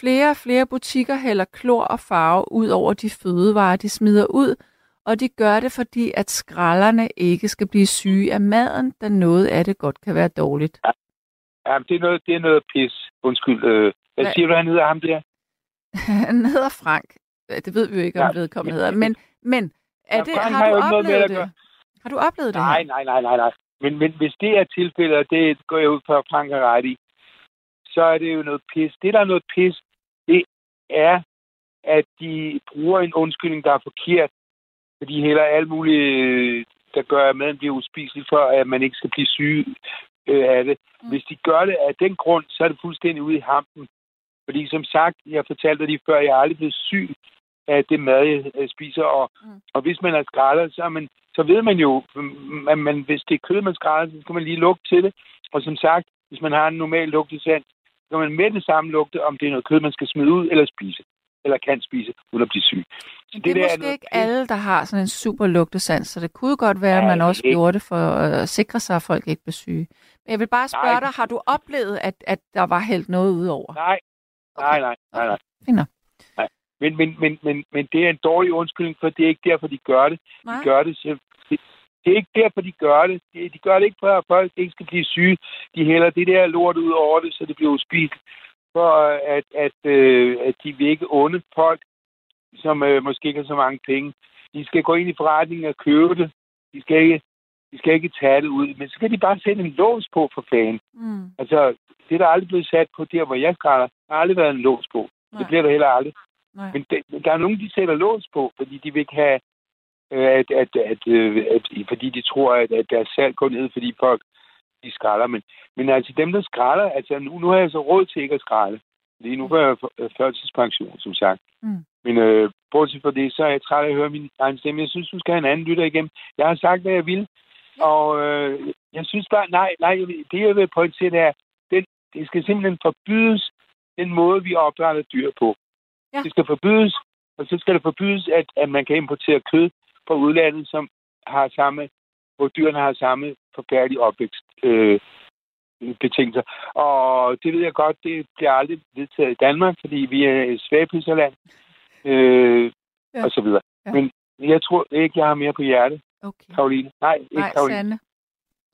flere og flere butikker hælder klor og farve ud over de fødevarer, de smider ud, og de gør det, fordi at skralderne ikke skal blive syge af maden, da noget af det godt kan være dårligt. Ja, det er noget, det er noget pis. Undskyld. Øh, hvad Hvad- siger du, han hedder ham der? [laughs] Han hedder Frank. Det ved vi jo ikke, om Ja. vedkommende hedder. Men, men er Ja, det, Frank har, har du med oplevet det? Har du oplevet det Nej, nej, nej, nej, nej. Men, men hvis det er tilfældet, og det går jeg ud fra, at Frank har ret i, så er det jo noget pis. Det, der er noget pis, er, at de bruger en undskyldning, der er forkert. Fordi heller alt muligt, øh, der gør, at maden bliver uspiselig, for at man ikke skal blive syg øh, af det. Mm. Hvis de gør det af den grund, så er det fuldstændig ude i hampen. Fordi som sagt, jeg fortalte dig lige før, jeg er aldrig blevet syg af det mad, jeg spiser. Og, Mm. og hvis man er skralder, så, er man, så ved man jo, at man, hvis det er kød, man skræller, så skal man lige lugte til det. Og som sagt, hvis man har en normal lugtesand, så kan man med det samme lugte, om det er noget kød, man skal smide ud eller spise. Eller kan spise, uden at blive syg. Så Men det er der måske noget ikke alle, der har sådan en super lugtesans, så det kunne godt være, at man også ikke. gjorde det for at sikre sig, at folk ikke blev syge. Men jeg vil bare spørge Nej. dig, har du oplevet, at, at der var hældt noget ud over? Nej, nej, nej, nej, nej. Nej. Men, men, men, men, men det er en dårlig undskyldning, for det er ikke derfor, de gør det. Nej? De gør det. Det, er ikke derfor, de gør det. De, gør det ikke for, at folk ikke skal blive syge. De hælder det der lort ud over det, så det bliver uspiseligt. For at, at, øh, at de vil ikke onde folk, som øh, måske ikke har så mange penge. De skal gå ind i forretningen og købe det. De skal ikke, de skal ikke tage det ud. Men så kan de bare sætte en lås på for fanden. Mm. Altså, det er der aldrig blevet sat på der, hvor jeg skræller. Der har aldrig været en lås på. Nej. Det bliver der heller aldrig. Nej. Men det, der er nogen, de sætter lås på, fordi de vil ikke have, øh, at, at, at, øh, at, fordi de tror, at, at deres salg går ned, fordi folk de skralder. Men, men altså dem, der skralder, altså nu, nu har jeg så råd til ikke at skralde. Fordi nu får jeg f- førtidspension, som sagt. Mm. Men øh, bortset fra det, så er jeg træt af at høre min egen stemme. Jeg synes, du skal have en anden lytter igennem. Jeg har sagt, hvad jeg vil. Og øh, jeg synes bare, nej, nej, det jeg vil pointere, det er, den, det skal simpelthen forbydes, den måde, vi opdrætter dyr på. Ja. Det skal forbydes, og så skal det forbydes, at, at man kan importere kød fra udlandet, som har samme, hvor dyrene har samme forfærdelige opvækst. Øh, betingelser. Og det ved jeg godt, det bliver aldrig vedtaget i Danmark, fordi vi er et svagprisserland, øh, Ja. og så videre. Ja. Men jeg tror ikke, jeg har mere på hjerte, Okay. Karoline. Nej, ikke Nej, Karoline. Sande.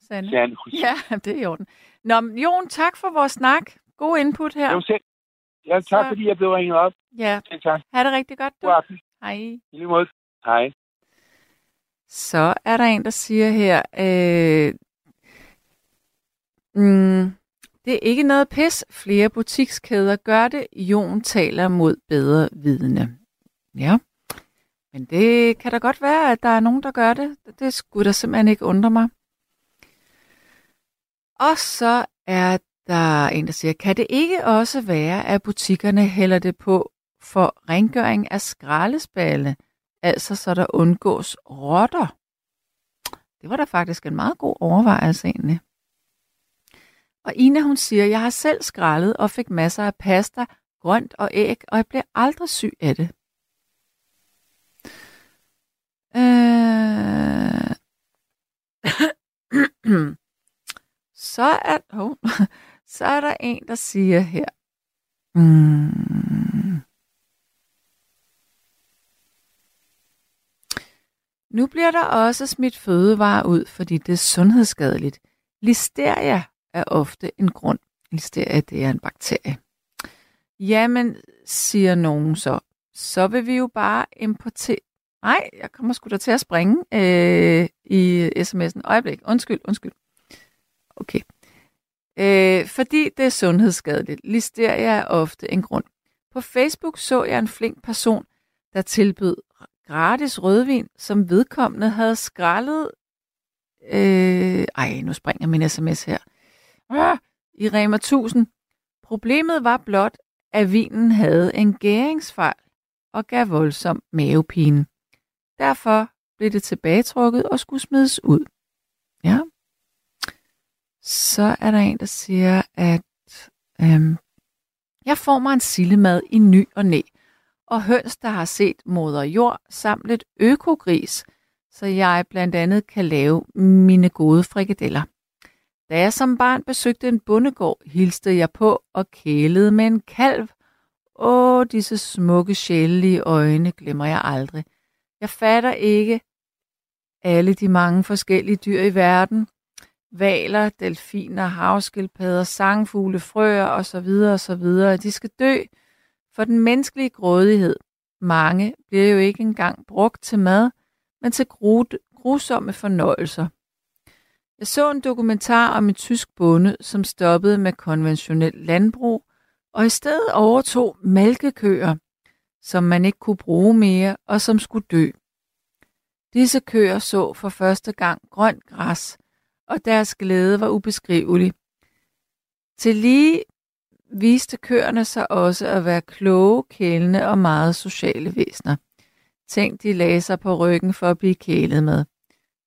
Sande. Sande. Ja, [laughs] det er i orden. Nå, Jon, tak for vores snak. God input her. Jo, selv. Ja, tak Så- fordi jeg blev ringet op. Ja, Selv tak. ha' det rigtig godt. Du. God aften. Hej. I lige måde. Hej. Så er der en, der siger her, øh, mm, det er ikke noget pis. Flere butikskæder gør det. Jon taler mod bedre vidne. Ja, men det kan da godt være, at der er nogen, der gør det. Det skulle da simpelthen ikke undre mig. Og så er der en, der siger, kan det ikke også være, at butikkerne hælder det på for rengøring af skraldespalle, altså så der undgås rotter? Det var da faktisk en meget god overvejelse egentlig. Og Ina hun siger, jeg har selv skrællet og fik masser af pasta, grønt og æg, og jeg blev aldrig syg af det. Øh... [coughs] så, er, oh, [laughs] så er der en, der siger her. Mm. Nu bliver der også smidt fødevarer ud, fordi det er sundhedsskadeligt. Listeria er ofte en grund. Listeria, det er en bakterie. Jamen, siger nogen så, så vil vi jo bare importere... Nej, jeg kommer sgu da til at springe øh, i sms'en. Øjeblik. Undskyld, undskyld. Okay. Øh, fordi det er sundhedsskadeligt. Listeria er ofte en grund. På Facebook så jeg en flink person, der tilbød gratis rødvin, som vedkommende havde skrællet... Øh, ej, nu springer min sms her. Ah, I Rema 1000. Problemet var blot, at vinen havde en gæringsfejl og gav voldsom mavepine. Derfor blev det tilbagetrukket og skulle smides ud. Ja. Så er der en, der siger, at øhm, jeg får mig en sillemad i ny og næ, og høns, der har set moder jord, samt lidt økogris, så jeg blandt andet kan lave mine gode frikadeller. Da jeg som barn besøgte en bondegård, hilste jeg på og kælede med en kalv. Åh, disse smukke sjælelige øjne glemmer jeg aldrig. Jeg fatter ikke alle de mange forskellige dyr i verden. Valer, delfiner, havskildpadder, sangfugle, frøer osv. osv. De skal dø for den menneskelige grådighed. Mange bliver jo ikke engang brugt til mad, men til grusomme fornøjelser. Jeg så en dokumentar om en tysk bonde, som stoppede med konventionelt landbrug og i stedet overtog malkekøer, som man ikke kunne bruge mere og som skulle dø. Disse køer så for første gang grønt græs, og deres glæde var ubeskrivelig. Til lige viste køerne sig også at være kloge, kælende og meget sociale væsener. Tænk, de lagde sig på ryggen for at blive kælet med.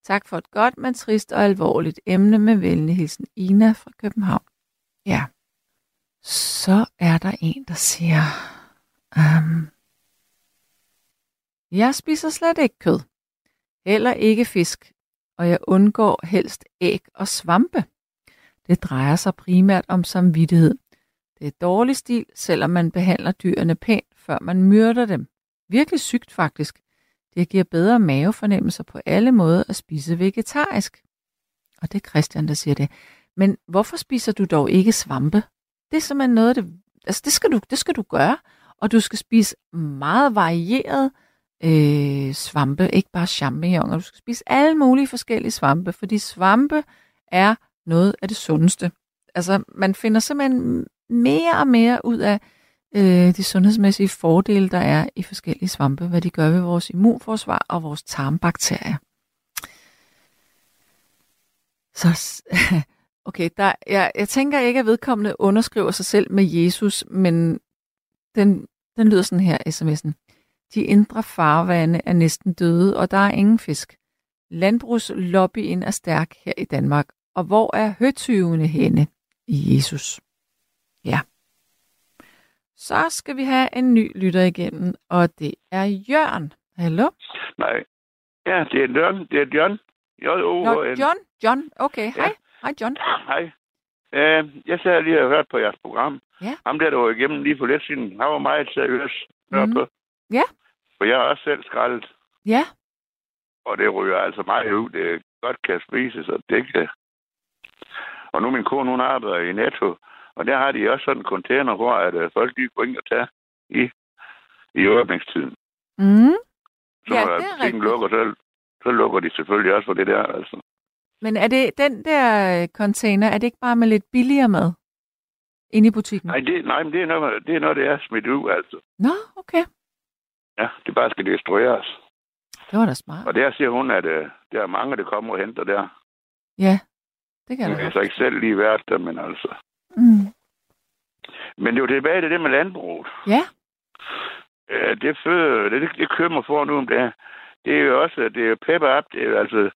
Tak for et godt, men trist og alvorligt emne med venlig hilsen Ina fra København. Ja. Så er der en, der siger, um, jeg spiser slet ikke kød. Heller ikke fisk, og jeg undgår helst æg og svampe. Det drejer sig primært om samvittighed. Det er dårlig stil, selvom man behandler dyrene pænt, før man myrder dem. Virkelig sygt faktisk. Det giver bedre mavefornemmelser på alle måder at spise vegetarisk. Og det er Christian, der siger det. Men hvorfor spiser du dog ikke svampe? Det er simpelthen noget, det, altså det, skal du, det skal du gøre. Og du skal spise meget varieret øh, svampe, ikke bare champignoner. Du skal spise alle mulige forskellige svampe, fordi svampe er noget af det sundeste. Altså, man finder simpelthen mere og mere ud af øh, de sundhedsmæssige fordele, der er i forskellige svampe, hvad de gør ved vores immunforsvar og vores tarmbakterier. Så [laughs] okay, der, jeg, jeg tænker ikke, at vedkommende underskriver sig selv med Jesus, men den, den lyder sådan her, sms'en. De indre farvande er næsten døde, og der er ingen fisk. Landbrugslobbyen er stærk her i Danmark. Og hvor er høtyvene henne i Jesus? Ja. Så skal vi have en ny lytter igennem, og det er Jørgen. Hallo? Nej. Ja, det er Jørgen. Det er John. J-O-N. Nå, John. John, okay. Hej. Hej, John. Hej. Uh, jeg sad lige og hørte på jeres program. Ja. Ham der, der var igennem lige for lidt siden, han var meget seriøs. Mm. På. Ja. For jeg er også selv skrællet, Ja, og det ryger altså meget ud. Det godt kan spises, og det kan... Og nu min kone, hun arbejder i Netto, og der har de også sådan en container, hvor at, uh, folk de går ind og tager i, i åbningstiden. mm. Så Ja, når er butikken lukker, så, så lukker de selvfølgelig også for det der. Altså. men er det den der øh, container, er det ikke bare med lidt billigere mad inde i butikken? Nej, det, nej, men det er noget, det er noget, det er smidt ud, altså. Nå, okay. Ja, det bare skal destrueres. Det var da smart. Og der siger hun, at uh, der er mange, der kommer og henter der. Ja, det kan Hun jeg har så ikke selv lige været der, men altså. Mm. Men det er jo tilbage til det med landbruget. Ja, det føder, det, det kører mig for nu om det Det er jo også, det er pepper up, det er altså,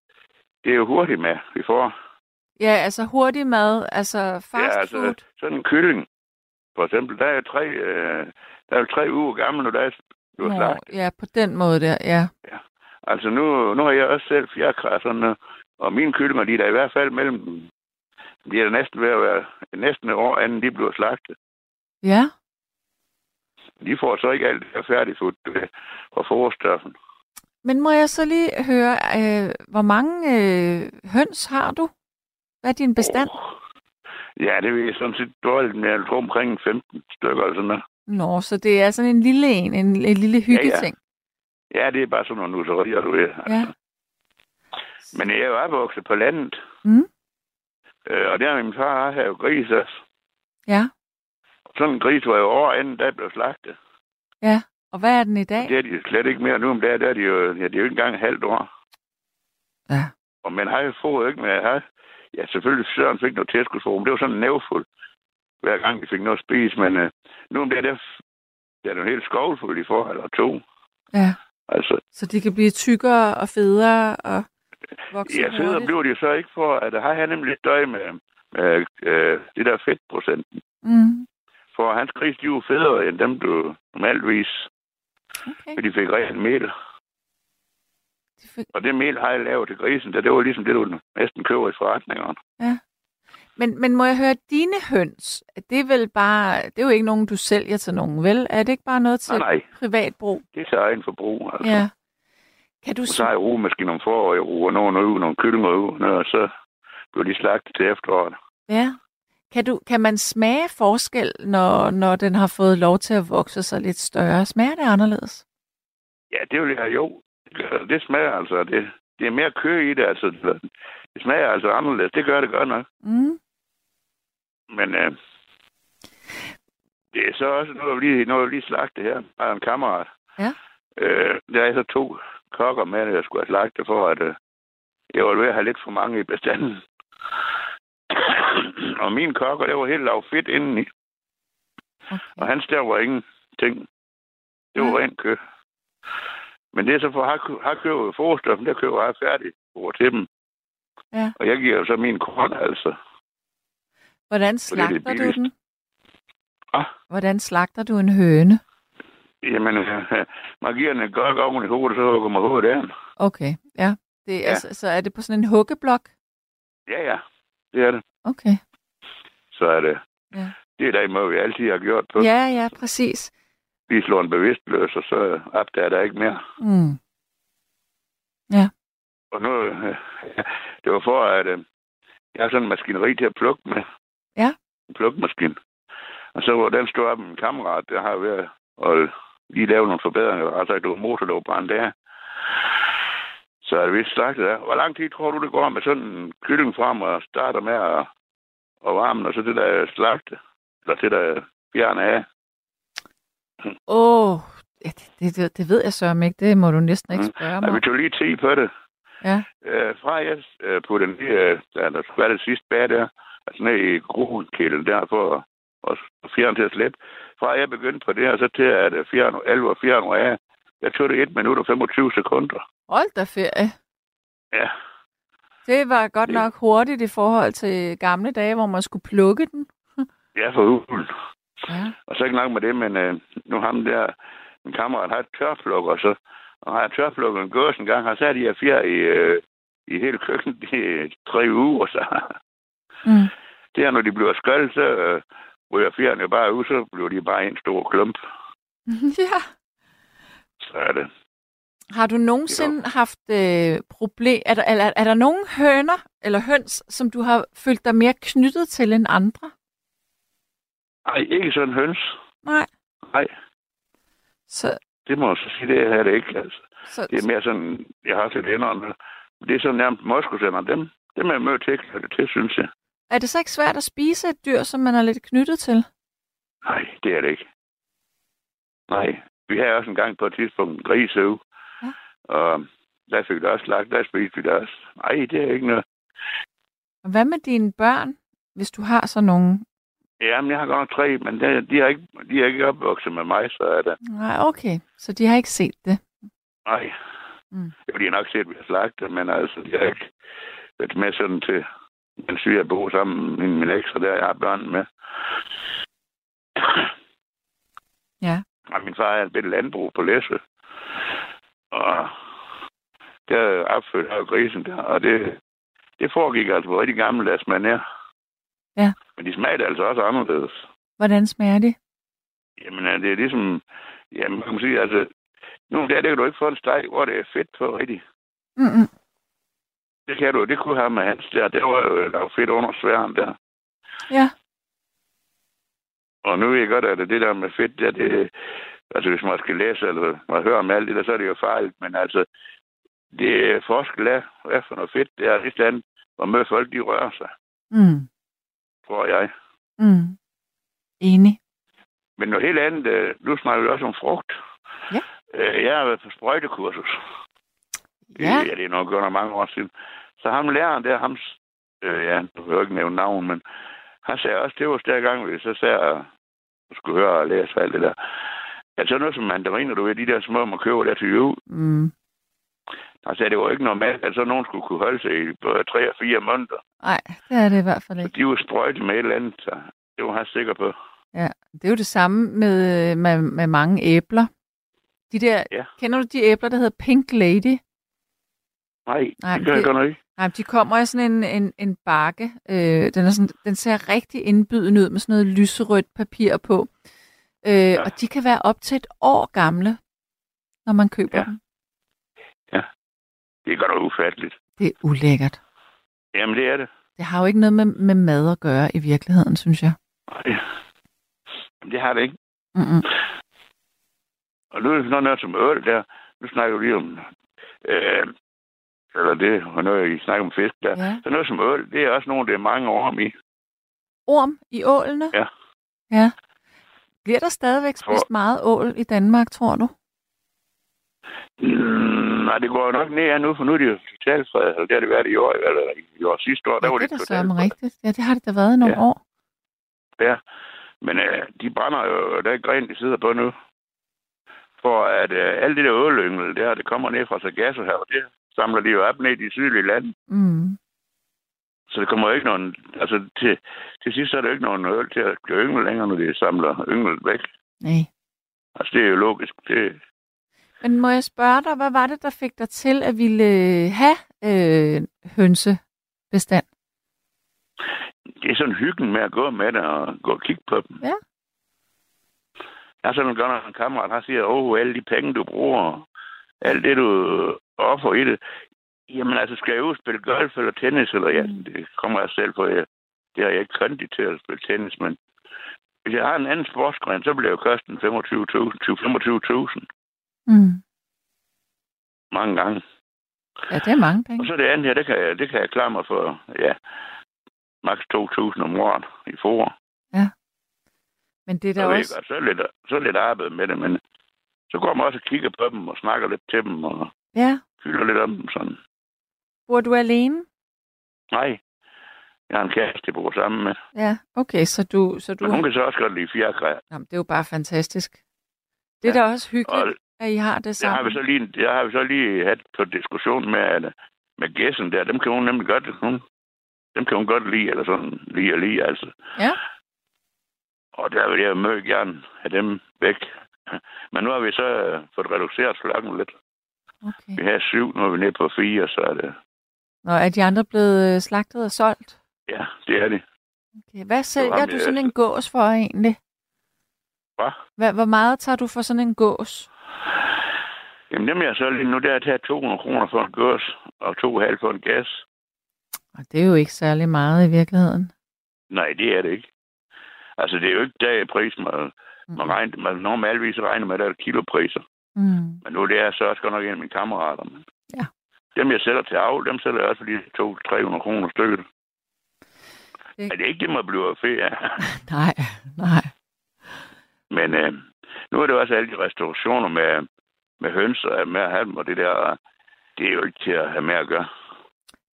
det er jo hurtigt med, vi får. ja altså hurtig mad, altså fast ja, altså, food. sådan en kylling, for eksempel, der er tre, uh, der er tre uger gammel, når der er du slagt. ja, på den måde der, ja. Altså nu, nu har jeg også selv fjerkræserne, og mine kyllinger, de er der i hvert fald mellem, de er næsten ved at være næsten et år, anden de bliver slagtet. Ja, De får så ikke alt det færdigfood øh, fra forstoffen. men må jeg så lige høre, øh, hvor mange øh, høns har du? Hvad er din bestand? Ja, det jeg sådan set dårligt, men jeg tror omkring 15 stykker eller sådan noget. Nå, så det er sådan en lille en, en, en lille hyggeting. Ja, det er bare sådan nogle nusserier, du ved. Ja. Men jeg er jo opvokset på landet. Mm. Øh, og der min far har jo gris også. Ja. Sådan en gris var jo over inden, der blev slagtet. Ja. Og hvad er den i dag? Det er de slet ikke mere nu, men der, der er de jo, ja, de er jo ikke engang et halvt år. Ja. Og man har jo fået ikke med, har, ja, selvfølgelig Søren fik noget tilskudsform, men det var sådan en nævfuld, hver gang de fik noget at spise, men øh, nu om det er der, det er jo helt skovfuld i forhold, eller to. Ja. Altså, Så de kan blive tykkere og federe og vokse ja, federe hurtigt? bliver de jo så ikke for, at der har han nemlig lidt døj med, med øh, det der fedtprocenten. Mm. For hans gris, de er jo federe end dem, du normalvis, Okay. for de fik rent mel. De fik... Og det mel har jeg lavet til grisen, det, det var ligesom det, du næsten køber i forretningerne. Men, men må jeg høre, dine høns, det er vel bare, det er jo ikke nogen, du sælger til nogen, vel? Er det ikke bare noget til Nej, nej, privat brug? det er til egen forbrug. Altså. Ja. Kan du Og så har jeg rugemaskinen om foråret, jeg ruger nogle ud, nogle kyllinger ud, og så bliver de slagtet til efteråret. Ja. Kan, du, kan man smage forskel, når, når den har fået lov til at vokse sig lidt større? Smager det anderledes? Ja, det vil jeg jo. Det, smager altså, det, det er mere kø i det, altså. Det smager altså anderledes, det gør det godt nok. Mm. Men øh, det er så også noget, lige, noget lige slagte her. Jeg har en kammerat. Ja. Øh, der er så to kokker med, at jeg skulle have slagtet for, at øh, jeg var ved at have lidt for mange i bestanden. [coughs] og min kokker, der var helt lav fedt indeni. Og Okay. hans der var ingenting. Det var Ja. rent kød. Men det er så for, har, har købt forstoffen, der køber jeg færdig over til dem. Ja. Og jeg giver jo så min korn, altså. Hvordan det er det slagter du den? Ah. Hvordan slagter du en høne? Jamen, [laughs] man giver den et godt oven i hovedet, så hugger man hovedet af. Okay, ja. Det, Ja. Altså, så er det på sådan en huggeblok? Ja, ja. Det er det. Okay. Så er det. Ja. Det er den måde, vi altid har gjort på. Ja, ja, præcis. Vi slår en bevidstløs, og så opdager der ikke mere. Mm. Og nu, [laughs] det var for, at øh, jeg har sådan en maskineri til at plukke med. Ja. En plukmaskine. Og så var den stod op med en kammerat, der har været og lige lave nogle forbedringer. Altså, det var motorlovbrand der. Så er det vist slagtet der. Hvor lang tid tror du, det går med sådan en kylling frem og starter med at, at varme, og så det der slagte? Eller det der fjerne af? Åh, oh, det, det, det, det ved jeg så ikke. Det må du næsten ikke Mm. spørge Ja, mig vi om. tog lige 10 på det. Ja. Øh, fra jeg øh, på den lige, der, der skulle være det sidste bag der, altså ned i grunkælen der, for at fjerne til at slippe. Fra jeg begyndte på det her, så til at øh, fjerne, alvor og fjerne af, jeg tog det 1 minut og 25 sekunder. Hold da ferie. Ja, Det var godt Det- nok hurtigt i forhold til gamle dage, hvor man skulle plukke den. [laughs] ja for hulen. Ja. Og så ikke nok med det, men øh, nu ham der, min kammerat har et tørplukker, så og har jeg tørplukket en gås en gang, har sat de her fjer i, øh, i hele køkkenet i tre uger, så Mm. det er, når de bliver skoldet, så øh, ryger fjerne bare ud, så bliver de bare en stor klump. [laughs] ja. Så er det. Har du nogensinde haft øh, problem... Er der, er, er der nogen høner eller høns, som du har følt dig mere knyttet til end andre? Ej, ikke sådan høns. Nej. Nej, Så, det må jeg så sige, det er det ikke. Altså. så, Det er mere sådan, jeg har til vennerne. Det er sådan nærmest moskosender. Dem, dem er jeg mødt til, til, synes jeg. Er det så ikke svært at spise et dyr, som man er lidt knyttet til? Nej, det er det ikke. Nej, vi havde også en gang på et tidspunkt en grisøv. Ja. Og der fik det også lagt, der spiste vi det også. Nej, det er ikke noget. Og hvad med dine børn, hvis du har så nogen? Jamen, jeg har godt nok tre, men det, de, har ikke, de er ikke opvokset med mig, så er det. Nej, okay. Så de har ikke set det. Nej. Mm. Jo, de har nok set, at vi har slagtet, men altså, de har ikke været med sådan til, mens vi har boet sammen med min ekstra der, jeg har børn med. Ja. Og min far er et bitte landbrug på Læsø. Og der opfødte jeg grisen der, og det, det foregik altså på rigtig gammeldags manér. Ja. Men de smagte altså også anderledes. Hvordan smager de? Jamen, det er ligesom... Jamen, man kan sige, altså... Nu der, der kan du ikke få en steg, hvor det er fedt på rigtigt. Mm-mm. Det kan du, det kunne have med hans der. Det var jo der var fedt under sværen der. Ja. Og nu ved jeg godt, at det der med fedt der, det, Altså, hvis man skal læse eller man hører om alt det der, så er det jo farligt. Men altså, det er forskel af, hvad for noget fedt det er et eller andet, hvor med folk de rører sig, Mm. tror jeg. Mm. Enig. Men noget helt andet, øh, nu snakker vi også om frugt. Ja. Øh, Jeg har været på sprøjtekursus. Ja. Det, ja, det er nok nok mange år siden. Så ham læreren der, ham, øh, ja, du vil jo ikke nævne navn, men han sagde også, det var stærk gang, vi så sagde, at du skulle høre og læse alt det der. Altså noget som mandariner, du ved, de der små, man køber der til jul. Mm. Han sagde, det var ikke normalt, at så nogen skulle kunne holde sig i både tre og fire måneder. Nej, det er det i hvert fald Og ikke. de var sprøjtet med et eller andet, så det var han sikker på. Ja, det er jo det samme med, med, med mange æbler. De der, Ja. kender du de æbler, der hedder Pink Lady? Nej, Nej, det gør jeg det- godt nok ikke. Nej, de kommer i sådan en, en, en bakke. Øh, den, er sådan, den ser rigtig indbydende ud med sådan noget lyserødt papir på. Øh, ja. Og de kan være op til et år gamle, når man køber ja. Ja. dem. Det er godt nok ufatteligt. Det er ulækkert. Jamen, det er det. Det har jo ikke noget med, med mad at gøre i virkeligheden, synes jeg. Nej. Jamen, det har det ikke. Mm-mm. Og nu er det sådan noget som øl der. Nu snakker vi lige om... Øh, eller det, og noget, I snakker om fisk der. Ja. Så noget som øl, det er også nogle, det er mange år i. Orm i ålene? Ja. Ja. Bliver der stadigvæk For- spist meget ål i Danmark, tror du? Mm, nej, det går nok ned nu, for nu er det jo totalt fred. Eller det har det været i år, eller i år sidste år, der Ja, var det det er da totalt sørme fred. rigtigt. Ja, det har det da været i nogle Ja. år. Ja, men øh, de brænder jo, der er gren, de sidder på nu. For at øh, alt det der ølyngle, der, det kommer ned fra Sargasso her, og det samler de jo op ned i de sydlige lande. Mm. Så det kommer jo ikke nogen... Altså, til, til sidst er der ikke nogen øl til at blive yngle længere, når de samler yngel væk. Nej. Altså, det er jo logisk. Det, Men må jeg spørge dig, hvad var det, der fik dig til at ville have øh, hønsebestand? det er sådan hyggen med at gå med det og gå og kigge på dem. Ja. Jeg har sådan godt en kammerat, han siger, åh, alle de penge, du bruger, alt det, du offer i det, jamen altså, skal jeg ud spille golf eller tennis, eller ja, Mm. det kommer jeg selv på, jeg, det har jeg ikke kønt til at spille tennis, men hvis jeg har en anden sportsgren, så bliver det jo kosten 25.000, 20-25.000 Mm. mange gange. Ja, det er mange penge. Og så det andet her, det kan jeg, det kan jeg klare mig for, ja, maks 2.000 om året i forår. Men det er da Jeg ved også... godt, så er lidt, så er lidt arbejde med det, men så går man også og kigger på dem og snakker lidt til dem og Ja. Fylder lidt om dem sådan. Bor du alene? Nej, jeg har en kæreste, jeg bor sammen med. Ja, okay, så du... Så du Men hun kan så også godt lide fjerkræ. Jamen, det er jo bare fantastisk. Det er Ja. da også hyggeligt, Og at I har det det har sammen. vi så lige, det har vi så lige haft på diskussion med, at, med gæsten der. Dem kan hun nemlig godt, hun, dem kan hun godt lide, eller sådan lide og lide, altså. Ja. Og der vil jeg meget gerne have dem væk. Men nu har vi så fået reduceret flokken lidt. Okay. Vi har syv, nu er vi nede på fire, så er det... Nå, er de andre blevet øh, slagtet og solgt? Ja, det er det. Okay. Hvad sælger du jeg- sådan en gås for egentlig? Hvad? Hvad, hvor meget tager du for sådan en gås? Jamen dem jeg så lige nu, der er taget 200 kroner for en gås, og 2,5 for en gas. Og det er jo ikke særlig meget i virkeligheden. Nej, det er det ikke. Altså, det er jo ikke der pris, man, man, regner, man normalvis regner med, at der er kilopriser. Mm. Men nu det er så også godt nok en af mine kammerater. Men Ja. Dem, jeg sælger til avl, dem sælger jeg også for de 200-300 kroner stykket. Det- Men det er ikke det, man bliver af. [laughs] Nej, nej. Men øh, nu er det også alle de restaurationer med, med høns og med at have dem, og det der, det er jo ikke til at have med at gøre.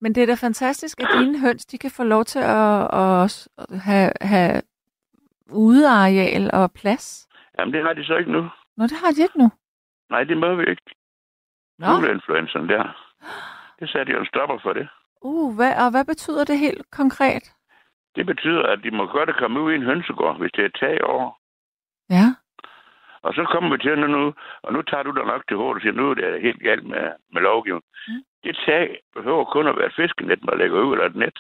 Men det er da fantastisk, at dine høns, de kan få lov til at, at have, have udeareal og plads. Jamen, det har de så ikke nu. Nå, det har de ikke nu. Nej, det må vi ikke. Nå, Fugleinfluenzaen der. Det satte jo en stopper for det. uh, hvad, og hvad betyder det helt konkret? Det betyder, at de må godt komme ud i en hønsegård, hvis det er tag over. Ja, Og så kommer vi til nu, nu og nu tager du dig nok til hovedet og siger, nu er det helt galt med, med lovgivningen. Mm. Det tag behøver kun at være et fiskenet, man lægger ud, eller et net.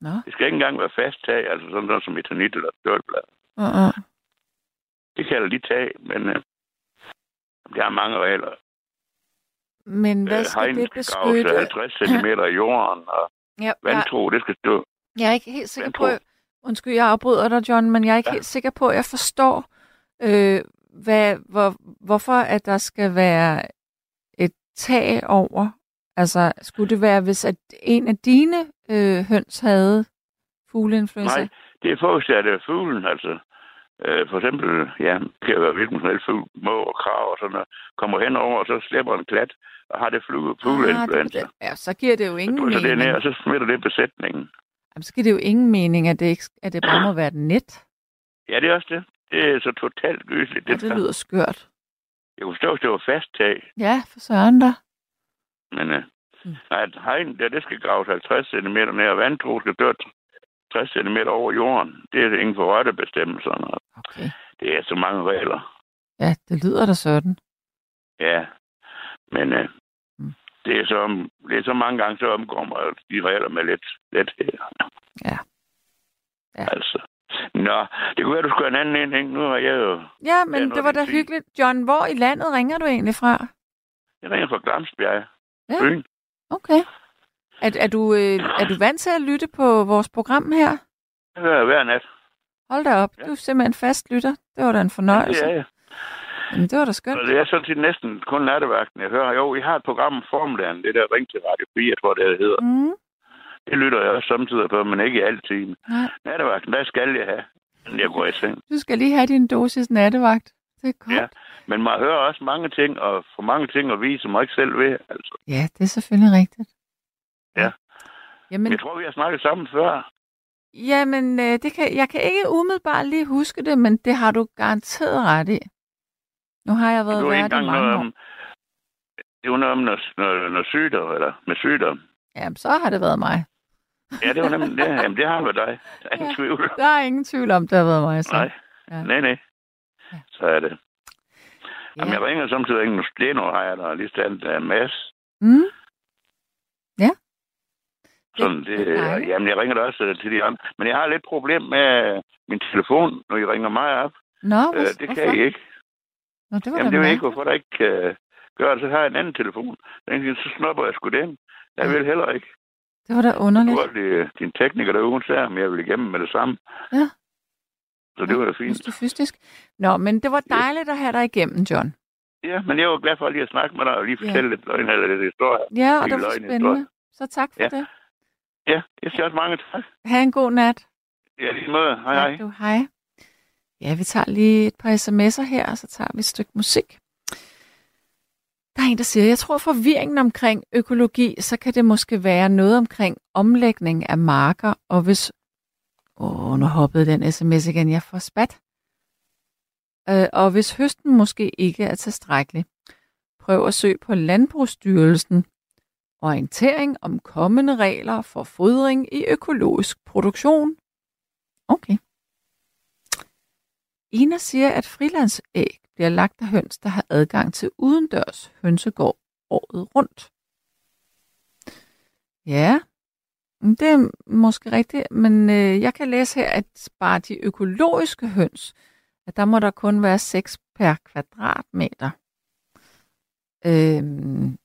nå. Det skal ikke engang være fast tag, altså sådan noget som eternit eller stålblad. Uh-uh. Det kalder de tag, men øh, der er mange regler. Men hvad Øh, skal hegn det skal beskytte? 50 cm i jorden, og [laughs] Ja, vandtro, det skal stå. jeg er ikke helt sikker på, Vantro. undskyld, jeg afbryder dig, John, men jeg er ikke Ja. helt sikker på, at jeg forstår, øh, hvad, hvor, hvorfor at der skal være et tag over? Altså, skulle det være, hvis at en af dine øh, høns havde fugleinfluenza? Nej, det er forudsat af fuglen, altså. Øh, for eksempel, ja, det kan være hvilken som helst fugl, må og krav og sådan noget, kommer hen over, og så slipper en klat, og har det fluge, fugleinfluenza. Ah, det- ja, så giver det jo ingen Så det mening. ned, og så smitter det besætningen. Jamen, så giver det jo ingen mening, at det, ikke, at det bare må være et net. Ja, det er også det. Det er så totalt gysligt, Ja, det, det der. lyder skørt. Jeg kunne forstå, at det var fast tag, Ja, for søren da. men uh, Mm. nej, at hegn, der, det skal graves 50 cm ned, og vandtro skal dø 60 cm over jorden. Det er ingen for rette bestemmelser. Okay. Det er så mange regler. Ja, det lyder da sådan. Ja, men uh, Mm. det, er så, det er så mange gange, så man de regler med lidt lethed. Ja. Ja. Altså. Nå, det kunne være, du skulle en anden en, ikke? Nu har jeg jo... Ja, men det var da sige. hyggeligt. John, hvor i landet ringer du egentlig fra? Jeg ringer fra Glamsbjerg. Ja. Fyn. Okay. Er, er, du, øh, er du vant til at lytte på vores program her? Jeg hører hver nat. Hold da op, Ja. du er simpelthen fast lytter. Det var da en fornøjelse. Det er jeg. Jamen, det var da skønt. Og det er sådan set næsten kun nattevagten, jeg hører. Jo, I har et program om formiddagen, det der Ring til Radio 4, jeg tror, det hedder. Mm, Det lytter jeg også samtidig på, men ikke altid. nej, Nattevagten, der skal jeg have, når jeg går i seng. du skal lige have din dosis nattevagt. Det er godt. Ja. Men man hører også mange ting, og for mange ting at vise, man ikke selv ved. Altså. ja det er selvfølgelig rigtigt. Ja. Jamen, Jeg tror, vi har snakket sammen før. jamen øh, det kan, jeg kan ikke umiddelbart lige huske det, men det har du garanteret ret i. Nu har jeg været vært i mange år. om, det var noget om noget, noget, noget sygdom, eller med sygdom. Jamen, så har det været mig. Ja, det var nemlig [laughs] det. Jamen, det har været dig. Der er ingen Ja. tvivl. Der er ingen tvivl om, det har været mig. Så. Nej. Ja. Nej, nej. Ja. Så er det. Jamen, Ja. jeg ringer samtidig ikke. Det er noget, har jeg der lige stand der er Mads. Mm, Sådan, det det, er dejligt. jamen, jeg ringer da også øh, til de andre. Men jeg har lidt problem med min telefon, når I ringer mig op. Nå, Øh, hvad, det hvorfor? kan I ikke. Nå, det var Jamen, det ved jeg ikke, hvorfor der ikke kan gøre det. Så har jeg en anden telefon. Den, så snupper jeg sgu den. Jeg vil heller ikke. Det var da Du underligt. var det, din tekniker derude, sagde, om jeg ville igennem med det samme. Ja. Så det var da fint. Mystifystisk. Nå, men det var dejligt at have dig igennem, John. Ja, men jeg var glad for lige at snakke med dig og lige Ja. fortælle lidt løgn eller lidt historie. Ja, og det var spændende. historie. Så tak for Ja. det. Ja, jeg siger også mange tak. Ha' en god nat. Ja, lige måde. Hej, hej. Du. Hej. Ja, vi tager lige et par sms'er her, og så tager vi et stykke musik. Der er en, der siger, jeg tror forvirringen omkring økologi, så kan det måske være noget omkring omlægning af marker, og hvis... Åh, nu hoppede den sms igen, jeg får spat. Øh, og hvis høsten måske ikke er tilstrækkelig, prøv at søge på Landbrugsstyrelsen. Orientering om kommende regler for fodring i økologisk produktion. Okay. Ina siger, at frilandsæg bliver lagt af høns, der har adgang til udendørs hønsegård året rundt. Ja, det er måske rigtigt, men øh, jeg kan læse her, at bare de økologiske høns, at der må der kun være 6 per kvadratmeter. Øhm,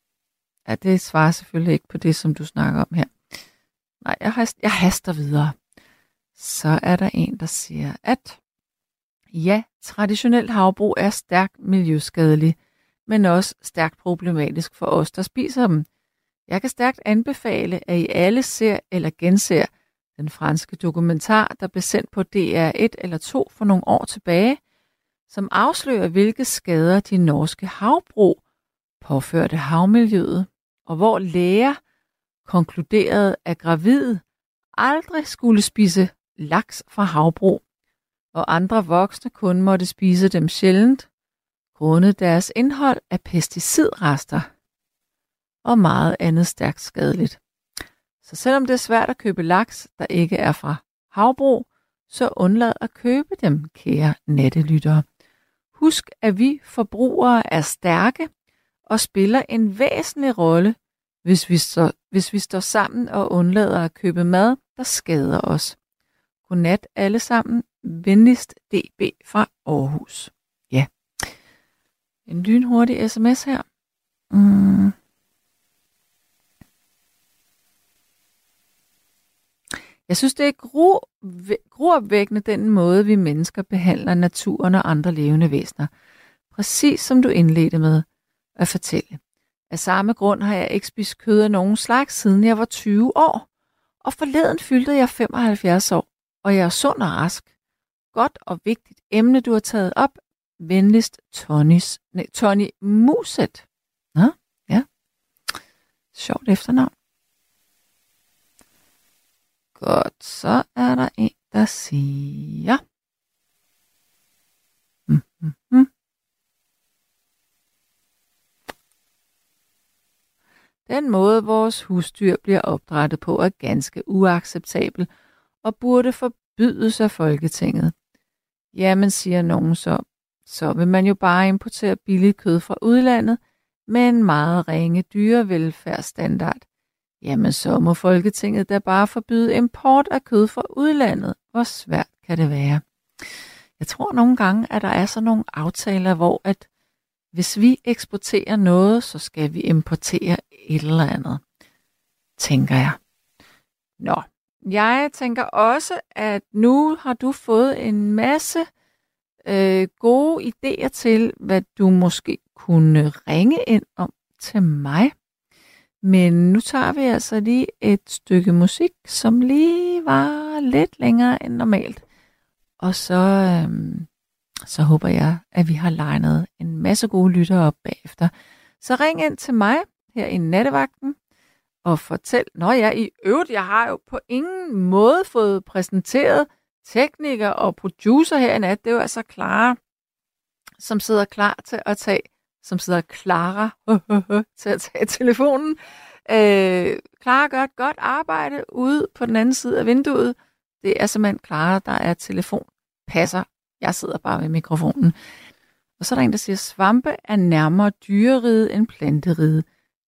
ja, det svarer selvfølgelig ikke på det, som du snakker om her. Nej, jeg, hast, jeg haster videre. Så er der en, der siger, at ja, traditionelt havbrug er stærkt miljøskadelig, men også stærkt problematisk for os, der spiser dem. Jeg kan stærkt anbefale, at I alle ser eller genser den franske dokumentar, der blev sendt på DR1 eller 2 for nogle år tilbage, som afslører, hvilke skader de norske havbrug påførte havmiljøet, og hvor læger konkluderede, at gravide aldrig skulle spise laks fra havbrug, og andre voksne kun måtte spise dem sjældent, grundet deres indhold af pesticidrester og meget andet stærkt skadeligt. Så selvom det er svært at købe laks, der ikke er fra havbrug, så undlad at købe dem, kære nattelyttere. Husk, at vi forbrugere er stærke og spiller en væsentlig rolle, hvis vi, så, hvis vi står sammen og undlader at købe mad, der skader os. Godnat alle sammen. Venligst DB fra Aarhus. Ja. En lynhurtig sms her. Mm. Jeg synes, det er gru, gruopvækkende den måde, vi mennesker behandler naturen og andre levende væsener. præcis som du indledte med at fortælle. Af samme grund har jeg ikke spist kød af nogen slags, siden jeg var 20 år. Og forleden fyldte jeg 75 år, og jeg er sund og rask. Godt og vigtigt emne, du har taget op. Venligst Tonys, nej, Tony Muset. Nå, ja. Sjovt efternavn. Godt, så er der en, der siger... Den måde, vores husdyr bliver opdrettet på, er ganske uacceptabel og burde forbydes af Folketinget. Jamen, siger nogen så, så vil man jo bare importere billigt kød fra udlandet med en meget ringe dyrevelfærdsstandard. Jamen, så må Folketinget da bare forbyde import af kød fra udlandet. Hvor svært kan det være? Jeg tror nogle gange, at der er sådan nogle aftaler, hvor at hvis vi eksporterer noget, så skal vi importere et eller andet, tænker jeg. Nå, jeg tænker også, at nu har du fået en masse øh, gode idéer til, hvad du måske kunne ringe ind om til mig. Men nu tager vi altså lige et stykke musik, som lige var lidt længere end normalt. Og så, øhm, så håber jeg, at vi har legnet en masse gode lyttere op bagefter. Så ring ind til mig her i nattevagten og fortæl, når jeg i øvrigt, jeg har jo på ingen måde fået præsenteret tekniker og producer her i nat. Det er jo altså Clara, som sidder klar til at tage, som sidder Clara [laughs] til at tage telefonen. Øh, Clara gør et godt arbejde ude på den anden side af vinduet. Det er simpelthen Clara, der er telefon passer. Jeg sidder bare ved mikrofonen. Og så er der en, der siger, svampe er nærmere dyreride end planteride.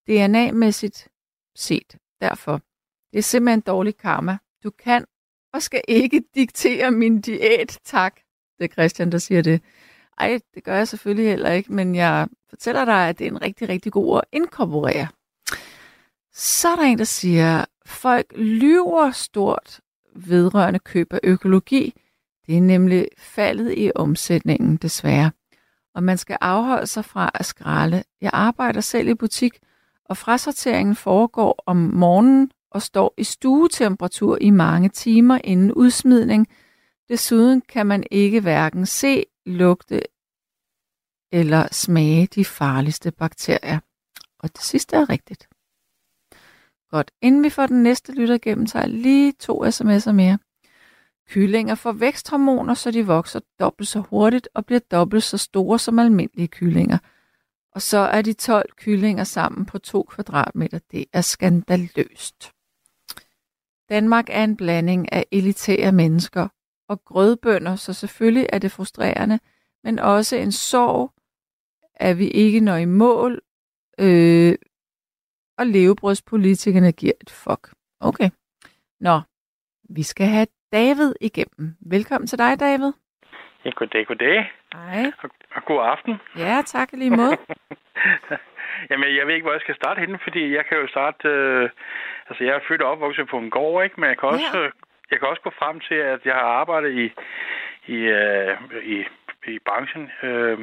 DNA-mæssigt set. Derfor. Det er simpelthen dårlig karma. Du kan og skal ikke diktere min diæt, tak. Det er Christian, der siger det. Ej, det gør jeg selvfølgelig heller ikke, men jeg fortæller dig, at det er en rigtig, rigtig god at inkorporere. Så er der en, der siger, folk lyver stort vedrørende køb af økologi, det er nemlig faldet i omsætningen, desværre. Og man skal afholde sig fra at skralde. Jeg arbejder selv i butik, og frasorteringen foregår om morgenen og står i stuetemperatur i mange timer inden udsmidning. Desuden kan man ikke hverken se, lugte eller smage de farligste bakterier. Og det sidste er rigtigt. Godt, inden vi får den næste lytter igennem, tager jeg lige to sms'er mere. Kyllinger får væksthormoner, så de vokser dobbelt så hurtigt og bliver dobbelt så store som almindelige kyllinger. Og så er de 12 kyllinger sammen på 2 kvadratmeter. Det er skandaløst. Danmark er en blanding af elitære mennesker og grødbønder, så selvfølgelig er det frustrerende, men også en sorg, at vi ikke når i mål, øh, og levebrødspolitikerne giver et fuck. Okay. Nå, vi skal have David igennem. Velkommen til dig, David. Ja, goddag, goddag. Hej. Og, og god aften. Ja, tak lige måde. [laughs] Jamen, jeg ved ikke, hvor jeg skal starte henne, fordi jeg kan jo starte... Øh, altså, jeg er født og opvokset på en gård, ikke? Men jeg kan også, Ja. jeg kan også gå frem til, at jeg har arbejdet i, i, øh, i, i branchen, øh,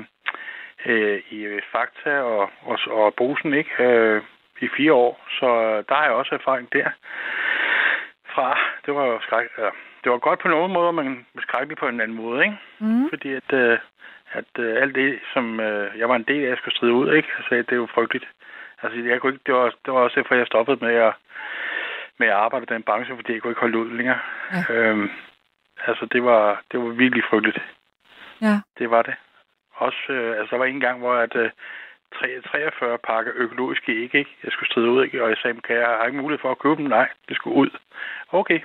øh, i Fakta og, og, og Bosen, ikke? Øh, I fire år. Så der har jeg også erfaring der. Fra, det var jo skræk, ja, det var godt på nogle måder, men skrækkeligt på en anden måde, ikke? Mm. Fordi at, øh, at øh, alt det, som øh, jeg var en del af, skulle stride ud, ikke? Altså, det er jo frygteligt. Altså, jeg kunne ikke, det, var, det var også derfor, jeg stoppede med at, med at arbejde i den branche, fordi jeg kunne ikke holde ud længere. Ja. Øhm, altså, det var, det var virkelig frygteligt. Ja. Det var det. Også, øh, altså, der var en gang, hvor at, øh, 3 43 pakker økologiske æg, ikke? Jeg skulle stride ud, ikke? Og jeg sagde, kan jeg har ikke mulighed for at købe dem? Nej, det skulle ud. Okay.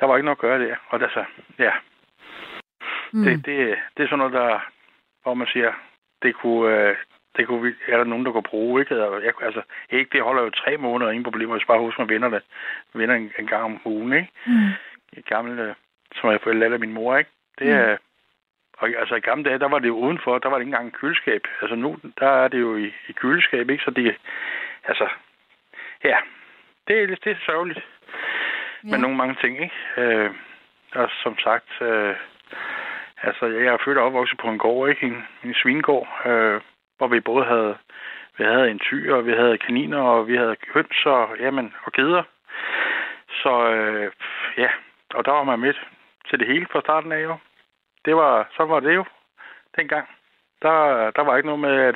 Der var ikke noget at gøre der. Og altså, ja, Mm. det, det, det er sådan noget, der, hvor man siger, det kunne, øh, det kunne vi, er der nogen, der kunne bruge, ikke? Jeg, altså, ikke, det holder jo tre måneder, ingen problemer, hvis bare husker, man vinder det. Vinder en, en gang om ugen, ikke? Mm. Gamle, øh, som jeg lært af min mor, ikke? Det er, og altså i gamle dage, der var det jo udenfor, der var det ikke engang en køleskab. Altså nu, der er det jo i, i køleskab, ikke? Så det, altså, ja, det er, lidt- det er sørgeligt Ja. med nogle mange ting, ikke? Øh, og som sagt, øh, Altså, jeg er født og opvokset på en gård, ikke? En, en svinegård, øh, hvor vi både havde, vi havde en tyr, og vi havde kaniner, og vi havde høns og, jamen, og geder. Så øh, ja, og der var man med til det hele fra starten af jo. Det var, så var det jo dengang. Der, der var ikke noget med, at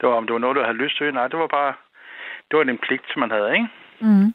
det var, om det var noget, du havde lyst til. Nej, det var bare, det var en pligt, man havde, ikke? Mm.